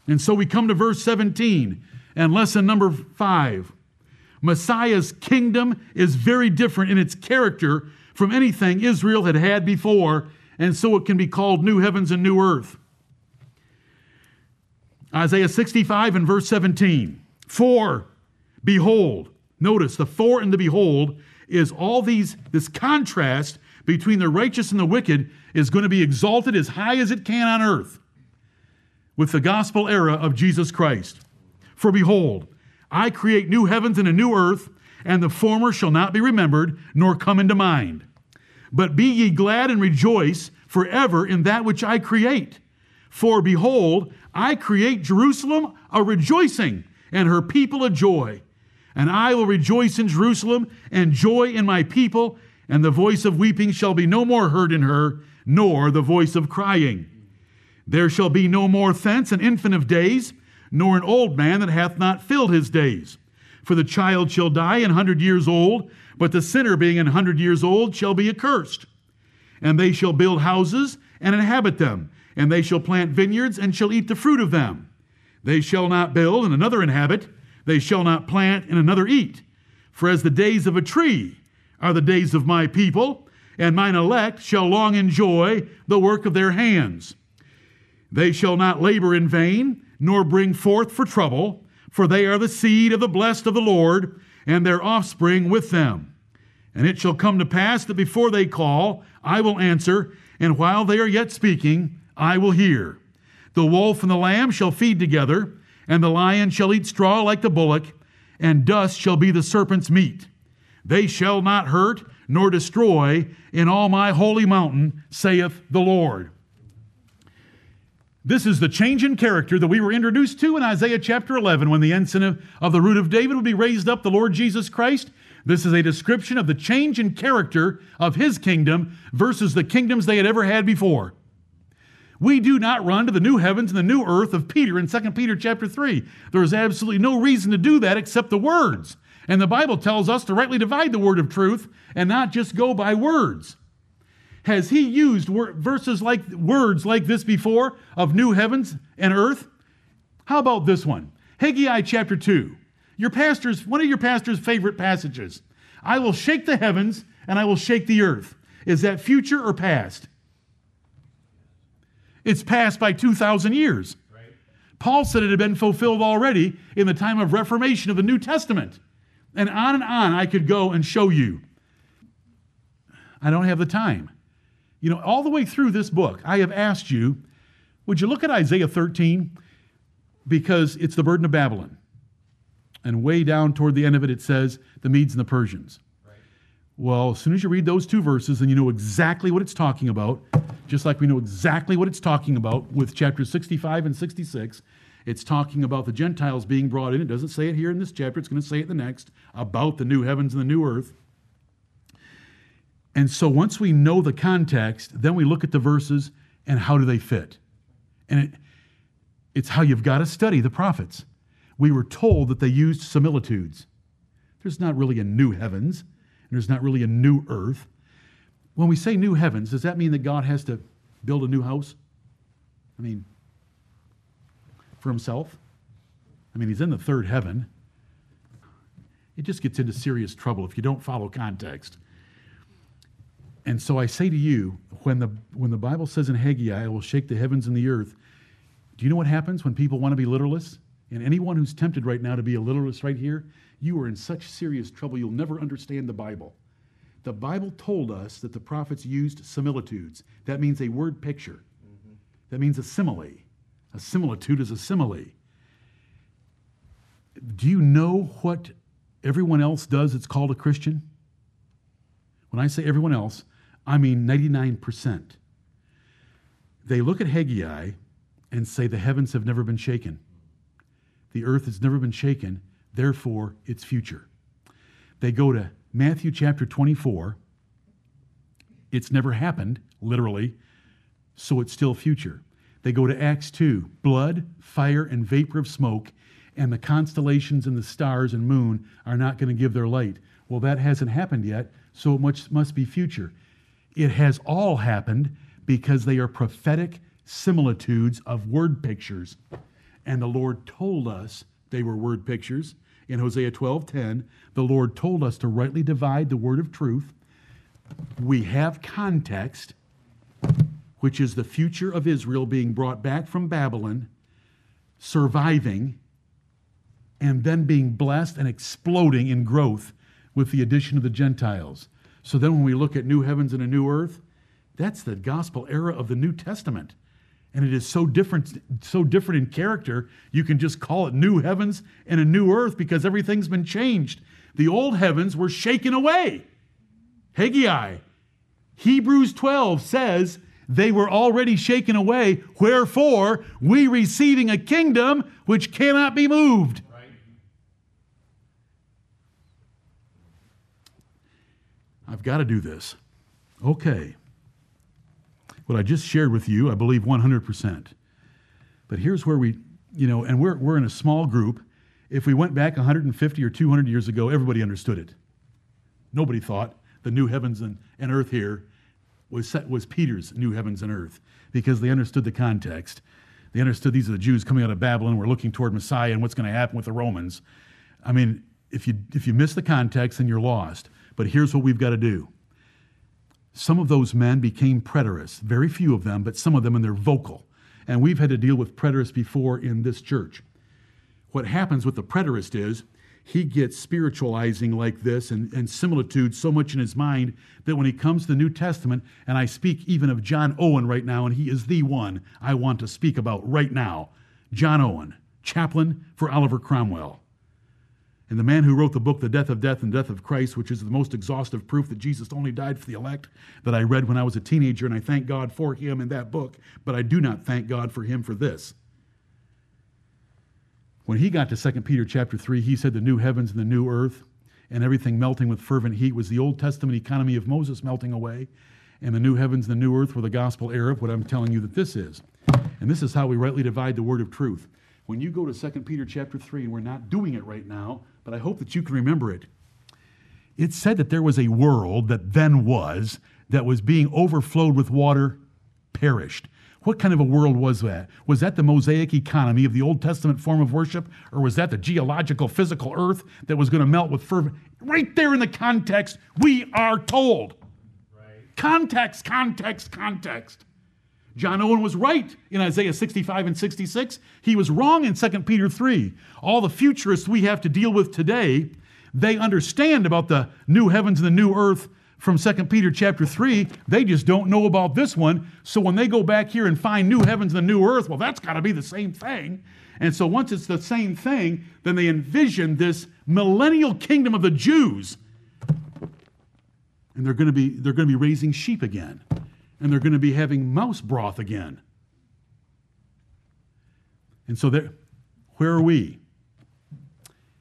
And so we come to verse 17 and lesson number five. Messiah's kingdom is very different in its character from anything Israel had had before, and so it can be called new heavens and new earth. Isaiah 65 and verse 17. For, behold, notice the for and the behold is all these, this contrast between the righteous and the wicked is going to be exalted as high as it can on earth with the gospel era of Jesus Christ. For behold, I create new heavens and a new earth, and the former shall not be remembered, nor come into mind. But be ye glad and rejoice forever in that which I create. For behold, I create Jerusalem a rejoicing, and her people a joy. And I will rejoice in Jerusalem, and joy in my people, and the voice of weeping shall be no more heard in her, nor the voice of crying. There shall be no more thence an infant of days, nor an old man that hath not filled his days. For the child shall die an hundred years old, but the sinner being an hundred years old shall be accursed. And they shall build houses and inhabit them, and they shall plant vineyards and shall eat the fruit of them. They shall not build and another inhabit, they shall not plant and another eat. For as the days of a tree are the days of my people, and mine elect shall long enjoy the work of their hands. They shall not labor in vain, nor bring forth for trouble, for they are the seed of the blessed of the Lord, and their offspring with them. And it shall come to pass that before they call, I will answer, and while they are yet speaking, I will hear. The wolf and the lamb shall feed together, and the lion shall eat straw like the bullock, and dust shall be the serpent's meat. They shall not hurt nor destroy in all my holy mountain, saith the Lord. This is the change in character that we were introduced to in Isaiah chapter 11 when the ensign of, of the root of David will be raised up, the Lord Jesus Christ. This is a description of the change in character of his kingdom versus the kingdoms they had ever had before. We do not run to the new heavens and the new earth of Peter in 2 Peter chapter 3. There is absolutely no reason to do that except the words. And the Bible tells us to rightly divide the word of truth and not just go by words. Has he used verses like words like this before of new heavens and earth? How about this one? Haggai chapter 2. Your pastor's one of your pastor's favorite passages. I will shake the heavens and I will shake the earth. Is that future or past? It's past by 2,000 years. Right. Paul said it had been fulfilled already in the time of Reformation of the New Testament. And on and on I could go and show you. I don't have the time. You know, all the way through this book, I have asked you, would you look at Isaiah 13? Because it's the burden of Babylon. And way down toward the end of it, it says the Medes and the Persians. Right. Well, as soon as you read those two verses, and you know exactly what it's talking about, just like we know exactly what it's talking about with chapters 65 and 66. It's talking about the Gentiles being brought in. It doesn't say it here in this chapter, it's going to say it the next about the new heavens and the new earth. And so once we know the context, then we look at the verses and how do they fit? And it, it's how you've got to study the prophets. We were told that they used similitudes. There's not really a new heavens, and there's not really a new earth. When we say new heavens, does that mean that God has to build a new house? I mean, for himself? I mean, he's in the third heaven. It just gets into serious trouble if you don't follow context. And so I say to you, when the, when the Bible says in Haggai, I will shake the heavens and the earth, do you know what happens when people want to be literalists? And anyone who's tempted right now to be a literalist right here, you are in such serious trouble you'll never understand the Bible. The Bible told us that the prophets used similitudes. That means a word picture. Mm-hmm. That means a simile. A similitude is a simile. Do you know what everyone else does It's called a Christian? When I say everyone else, I mean 99%. They look at Haggai and say the heavens have never been shaken. The earth has never been shaken, therefore it's future. They go to Matthew chapter 24. It's never happened, literally, so it's still future. They go to Acts 2 blood, fire, and vapor of smoke, and the constellations and the stars and moon are not going to give their light. Well, that hasn't happened yet, so it must, must be future. It has all happened because they are prophetic similitudes of word pictures. And the Lord told us they were word pictures. In Hosea 12:10, the Lord told us to rightly divide the word of truth. We have context, which is the future of Israel being brought back from Babylon, surviving, and then being blessed and exploding in growth with the addition of the Gentiles. So then when we look at new heavens and a new earth, that's the gospel era of the New Testament. And it is so different, so different in character, you can just call it new heavens and a new earth because everything's been changed. The old heavens were shaken away. Haggai. Hebrews 12 says they were already shaken away, wherefore we receiving a kingdom which cannot be moved. I've got to do this. Okay. What I just shared with you, I believe 100%. But here's where we, you know, and we're, we're in a small group. If we went back 150 or 200 years ago, everybody understood it. Nobody thought the new heavens and, and earth here was, set, was Peter's new heavens and earth because they understood the context. They understood these are the Jews coming out of Babylon. We're looking toward Messiah and what's going to happen with the Romans. I mean, if you, if you miss the context, then you're lost. But here's what we've got to do. Some of those men became preterists, very few of them, but some of them, and they're vocal. And we've had to deal with preterists before in this church. What happens with the preterist is he gets spiritualizing like this and, and similitude so much in his mind that when he comes to the New Testament, and I speak even of John Owen right now, and he is the one I want to speak about right now John Owen, chaplain for Oliver Cromwell. And the man who wrote the book, The Death of Death and Death of Christ, which is the most exhaustive proof that Jesus only died for the elect, that I read when I was a teenager, and I thank God for him in that book, but I do not thank God for him for this. When he got to 2 Peter chapter 3, he said the new heavens and the new earth and everything melting with fervent heat was the Old Testament economy of Moses melting away, and the new heavens and the new earth were the gospel era of what I'm telling you that this is. And this is how we rightly divide the word of truth. When you go to 2 Peter chapter 3, and we're not doing it right now, but I hope that you can remember it. It said that there was a world that then was, that was being overflowed with water, perished. What kind of a world was that? Was that the Mosaic economy of the Old Testament form of worship, or was that the geological, physical earth that was going to melt with fervor? Right there in the context, we are told. Right. Context, context, context. John Owen was right in Isaiah 65 and 66. He was wrong in 2 Peter 3. All the futurists we have to deal with today, they understand about the new heavens and the new earth from 2 Peter chapter 3. They just don't know about this one. So when they go back here and find new heavens and the new earth, well, that's got to be the same thing. And so once it's the same thing, then they envision this millennial kingdom of the Jews. And they're going to be they're going to be raising sheep again and they're going to be having mouse broth again. And so there, where are we?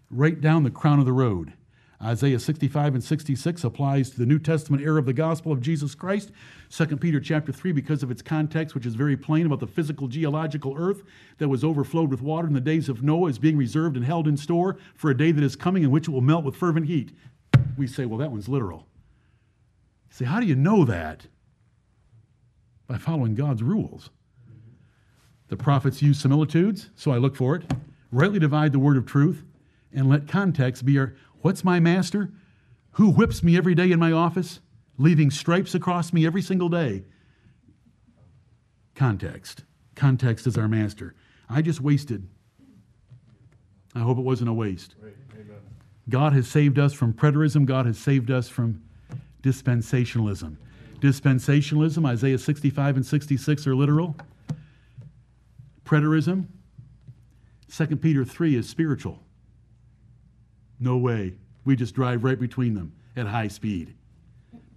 Right down the crown of the road. Isaiah 65 and 66 applies to the New Testament era of the gospel of Jesus Christ. 2 Peter chapter 3, because of its context, which is very plain about the physical geological earth that was overflowed with water in the days of Noah, is being reserved and held in store for a day that is coming in which it will melt with fervent heat. We say, well, that one's literal. You say, how do you know that? By following God's rules. The prophets use similitudes, so I look for it. Rightly divide the word of truth, and let context be our what's my master? Who whips me every day in my office, leaving stripes across me every single day? Context. Context is our master. I just wasted. I hope it wasn't a waste. God has saved us from preterism. God has saved us from dispensationalism. Dispensationalism, Isaiah 65 and 66 are literal. Preterism, 2 Peter 3 is spiritual. No way. We just drive right between them at high speed.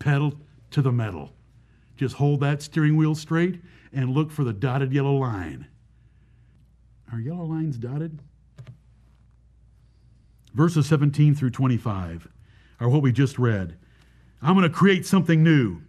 Pedal to the metal. Just hold that steering wheel straight and look for the dotted yellow line. Are yellow lines dotted? Verses 17 through 25 are what we just read. I'm going to create something new.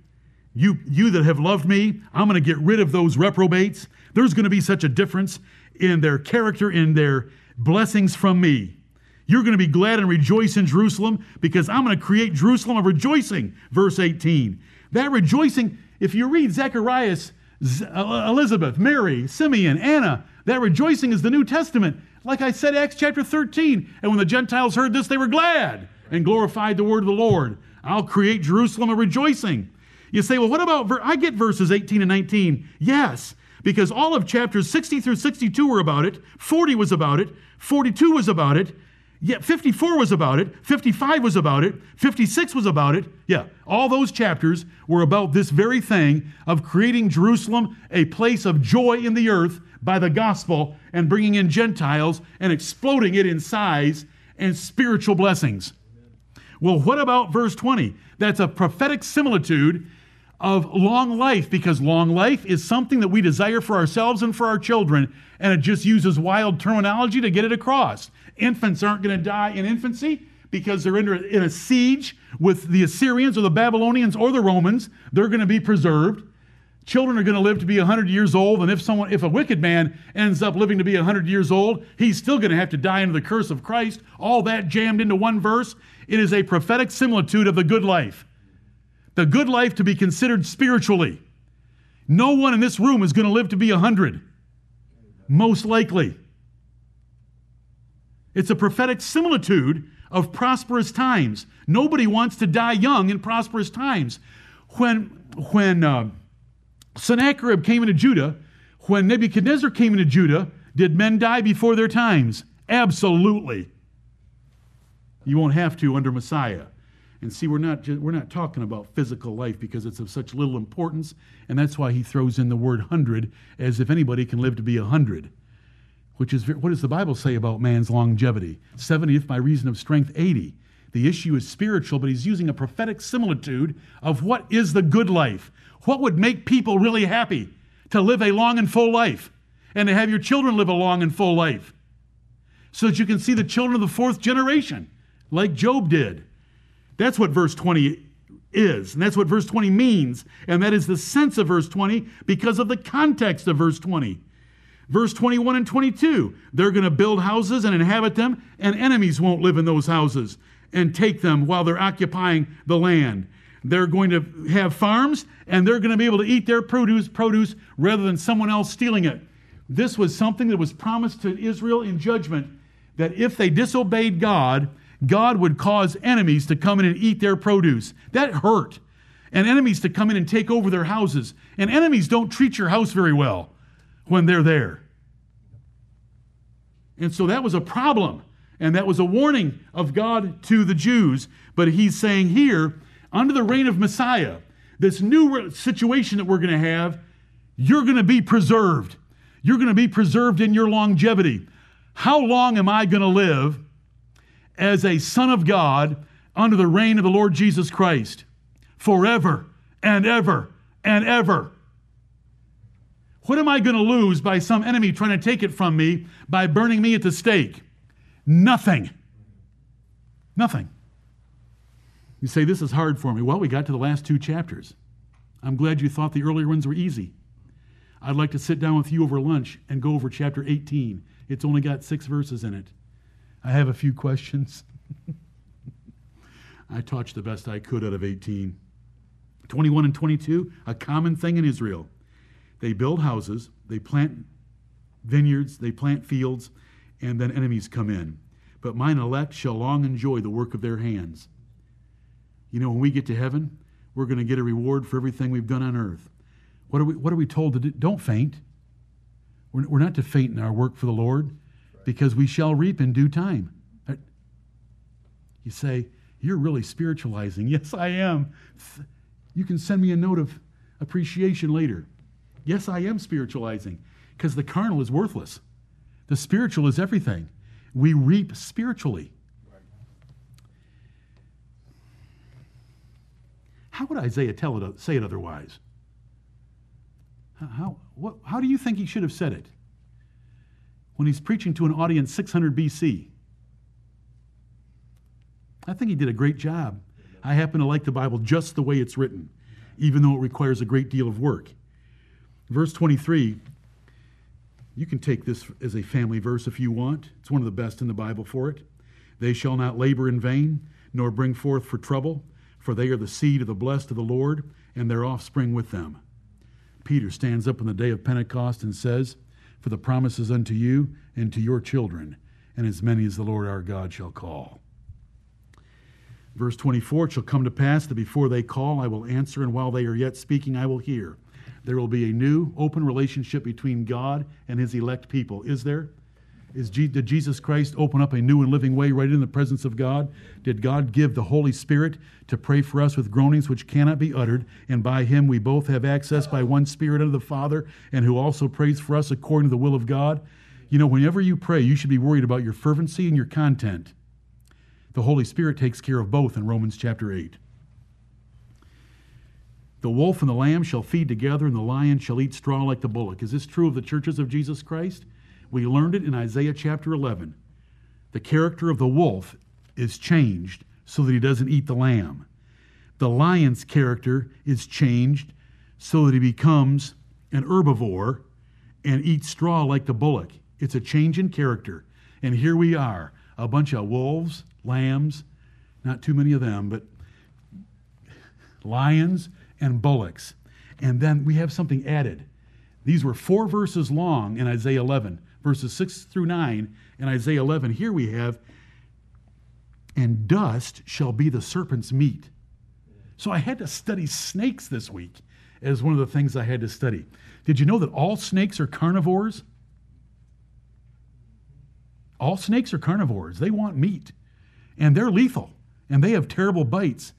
You, you that have loved me, I'm going to get rid of those reprobates. There's going to be such a difference in their character, in their blessings from me. You're going to be glad and rejoice in Jerusalem because I'm going to create Jerusalem of rejoicing. Verse 18. That rejoicing, if you read Zechariah's uh, Elizabeth, Mary, Simeon, Anna. That rejoicing is the New Testament. Like I said, Acts chapter 13. And when the Gentiles heard this, they were glad and glorified the word of the Lord. I'll create Jerusalem a rejoicing. You say, well, what about, ver-? I get verses 18 and 19. Yes, because all of chapters 60 through 62 were about it, 40 was about it, 42 was about it, yeah, 54 was about it, 55 was about it, 56 was about it. Yeah, all those chapters were about this very thing of creating Jerusalem a place of joy in the earth by the gospel and bringing in Gentiles and exploding it in size and spiritual blessings. Well, what about verse 20? That's a prophetic similitude of long life because long life is something that we desire for ourselves and for our children, and it just uses wild terminology to get it across. Infants aren't going to die in infancy because they're in a, in a siege with the Assyrians or the Babylonians or the Romans. They're going to be preserved. Children are going to live to be 100 years old, and if someone, if a wicked man ends up living to be 100 years old, he's still going to have to die under the curse of Christ. All that jammed into one verse. It is a prophetic similitude of the good life. The good life to be considered spiritually. No one in this room is going to live to be 100, most likely. It's a prophetic similitude of prosperous times. Nobody wants to die young in prosperous times. When, when uh, Sennacherib came into Judah, when Nebuchadnezzar came into Judah, did men die before their times? Absolutely. You won't have to under Messiah. And see, we're not, just, we're not talking about physical life because it's of such little importance, and that's why he throws in the word hundred as if anybody can live to be a hundred which is what does the Bible say about man's longevity? 70th by reason of strength, 80. The issue is spiritual, but he's using a prophetic similitude of what is the good life. What would make people really happy to live a long and full life and to have your children live a long and full life so that you can see the children of the fourth generation like Job did. That's what verse 20 is, and that's what verse 20 means, and that is the sense of verse 20 because of the context of verse 20. Verse 21 and 22 they're going to build houses and inhabit them, and enemies won't live in those houses and take them while they're occupying the land. They're going to have farms and they're going to be able to eat their produce, produce rather than someone else stealing it. This was something that was promised to Israel in judgment that if they disobeyed God, God would cause enemies to come in and eat their produce. That hurt. And enemies to come in and take over their houses. And enemies don't treat your house very well when they're there. And so that was a problem. And that was a warning of God to the Jews. But he's saying here, under the reign of Messiah, this new situation that we're going to have, you're going to be preserved. You're going to be preserved in your longevity. How long am I going to live as a son of God under the reign of the Lord Jesus Christ? Forever and ever and ever. What am I going to lose by some enemy trying to take it from me by burning me at the stake? Nothing. Nothing. You say, This is hard for me. Well, we got to the last two chapters. I'm glad you thought the earlier ones were easy. I'd like to sit down with you over lunch and go over chapter 18. It's only got six verses in it. I have a few questions. I taught the best I could out of 18. 21 and 22, a common thing in Israel. They build houses, they plant vineyards, they plant fields, and then enemies come in. But mine elect shall long enjoy the work of their hands. You know, when we get to heaven, we're going to get a reward for everything we've done on earth. What are we, what are we told to do? Don't faint. We're, we're not to faint in our work for the Lord because we shall reap in due time. Uh, you say, You're really spiritualizing. Yes, I am. You can send me a note of appreciation later. Yes, I am spiritualizing because the carnal is worthless. The spiritual is everything. We reap spiritually. How would Isaiah tell it, say it otherwise? How, what, how do you think he should have said it when he's preaching to an audience 600 BC? I think he did a great job. I happen to like the Bible just the way it's written, even though it requires a great deal of work. Verse 23, you can take this as a family verse if you want. It's one of the best in the Bible for it. They shall not labor in vain, nor bring forth for trouble, for they are the seed of the blessed of the Lord, and their offspring with them. Peter stands up on the day of Pentecost and says, For the promises unto you and to your children, and as many as the Lord our God shall call. Verse 24 It shall come to pass that before they call, I will answer, and while they are yet speaking, I will hear. There will be a new, open relationship between God and his elect people. Is there? Is did Jesus Christ open up a new and living way right in the presence of God? Did God give the Holy Spirit to pray for us with groanings which cannot be uttered? And by him we both have access by one Spirit unto the Father, and who also prays for us according to the will of God? You know, whenever you pray, you should be worried about your fervency and your content. The Holy Spirit takes care of both in Romans chapter 8. The wolf and the lamb shall feed together, and the lion shall eat straw like the bullock. Is this true of the churches of Jesus Christ? We learned it in Isaiah chapter 11. The character of the wolf is changed so that he doesn't eat the lamb. The lion's character is changed so that he becomes an herbivore and eats straw like the bullock. It's a change in character. And here we are, a bunch of wolves, lambs, not too many of them, but lions and bullocks. And then we have something added. These were four verses long in Isaiah 11, verses 6 through 9 in Isaiah 11. Here we have, and dust shall be the serpent's meat. So I had to study snakes this week as one of the things I had to study. Did you know that all snakes are carnivores? All snakes are carnivores. They want meat, and they're lethal, and they have terrible bites.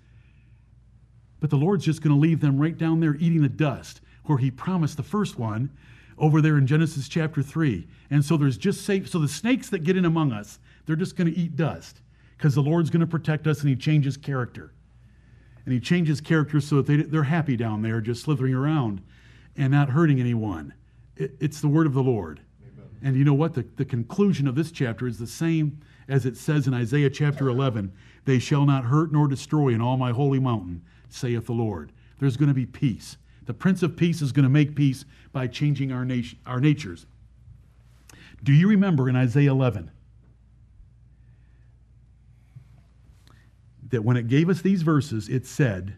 But the Lord's just going to leave them right down there eating the dust, where He promised the first one over there in Genesis chapter 3. And so there's just safe. So the snakes that get in among us, they're just going to eat dust because the Lord's going to protect us and He changes character. And He changes character so that they, they're happy down there, just slithering around and not hurting anyone. It, it's the word of the Lord. Amen. And you know what? The, the conclusion of this chapter is the same as it says in Isaiah chapter 11 They shall not hurt nor destroy in all my holy mountain saith the Lord. There's going to be peace. The Prince of Peace is going to make peace by changing our, nation, our natures. Do you remember in Isaiah 11 that when it gave us these verses, it said,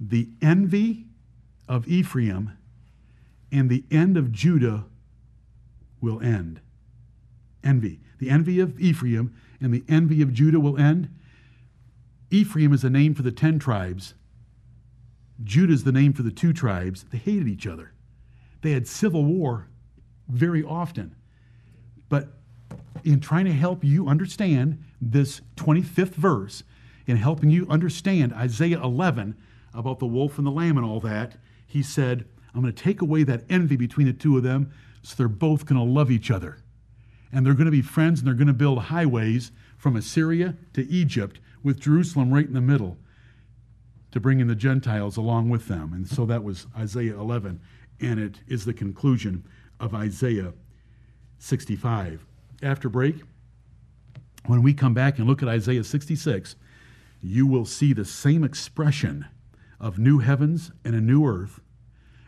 The envy of Ephraim and the end of Judah will end. Envy. The envy of Ephraim and the envy of Judah will end. Ephraim is a name for the ten tribes. Judah is the name for the two tribes. They hated each other. They had civil war very often. But in trying to help you understand this 25th verse, in helping you understand Isaiah 11 about the wolf and the lamb and all that, he said, I'm going to take away that envy between the two of them so they're both going to love each other. And they're going to be friends and they're going to build highways from Assyria to Egypt with Jerusalem right in the middle to bring in the Gentiles along with them. And so that was Isaiah 11, and it is the conclusion of Isaiah 65. After break, when we come back and look at Isaiah 66, you will see the same expression of new heavens and a new earth,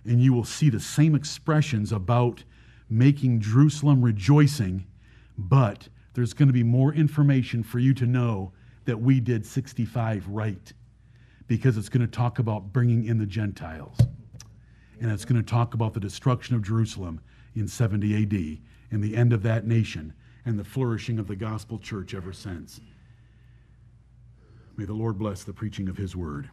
and you will see the same expressions about making Jerusalem rejoicing, but there's going to be more information for you to know that we did 65 right because it's going to talk about bringing in the Gentiles. And it's going to talk about the destruction of Jerusalem in 70 AD and the end of that nation and the flourishing of the gospel church ever since. May the Lord bless the preaching of his word.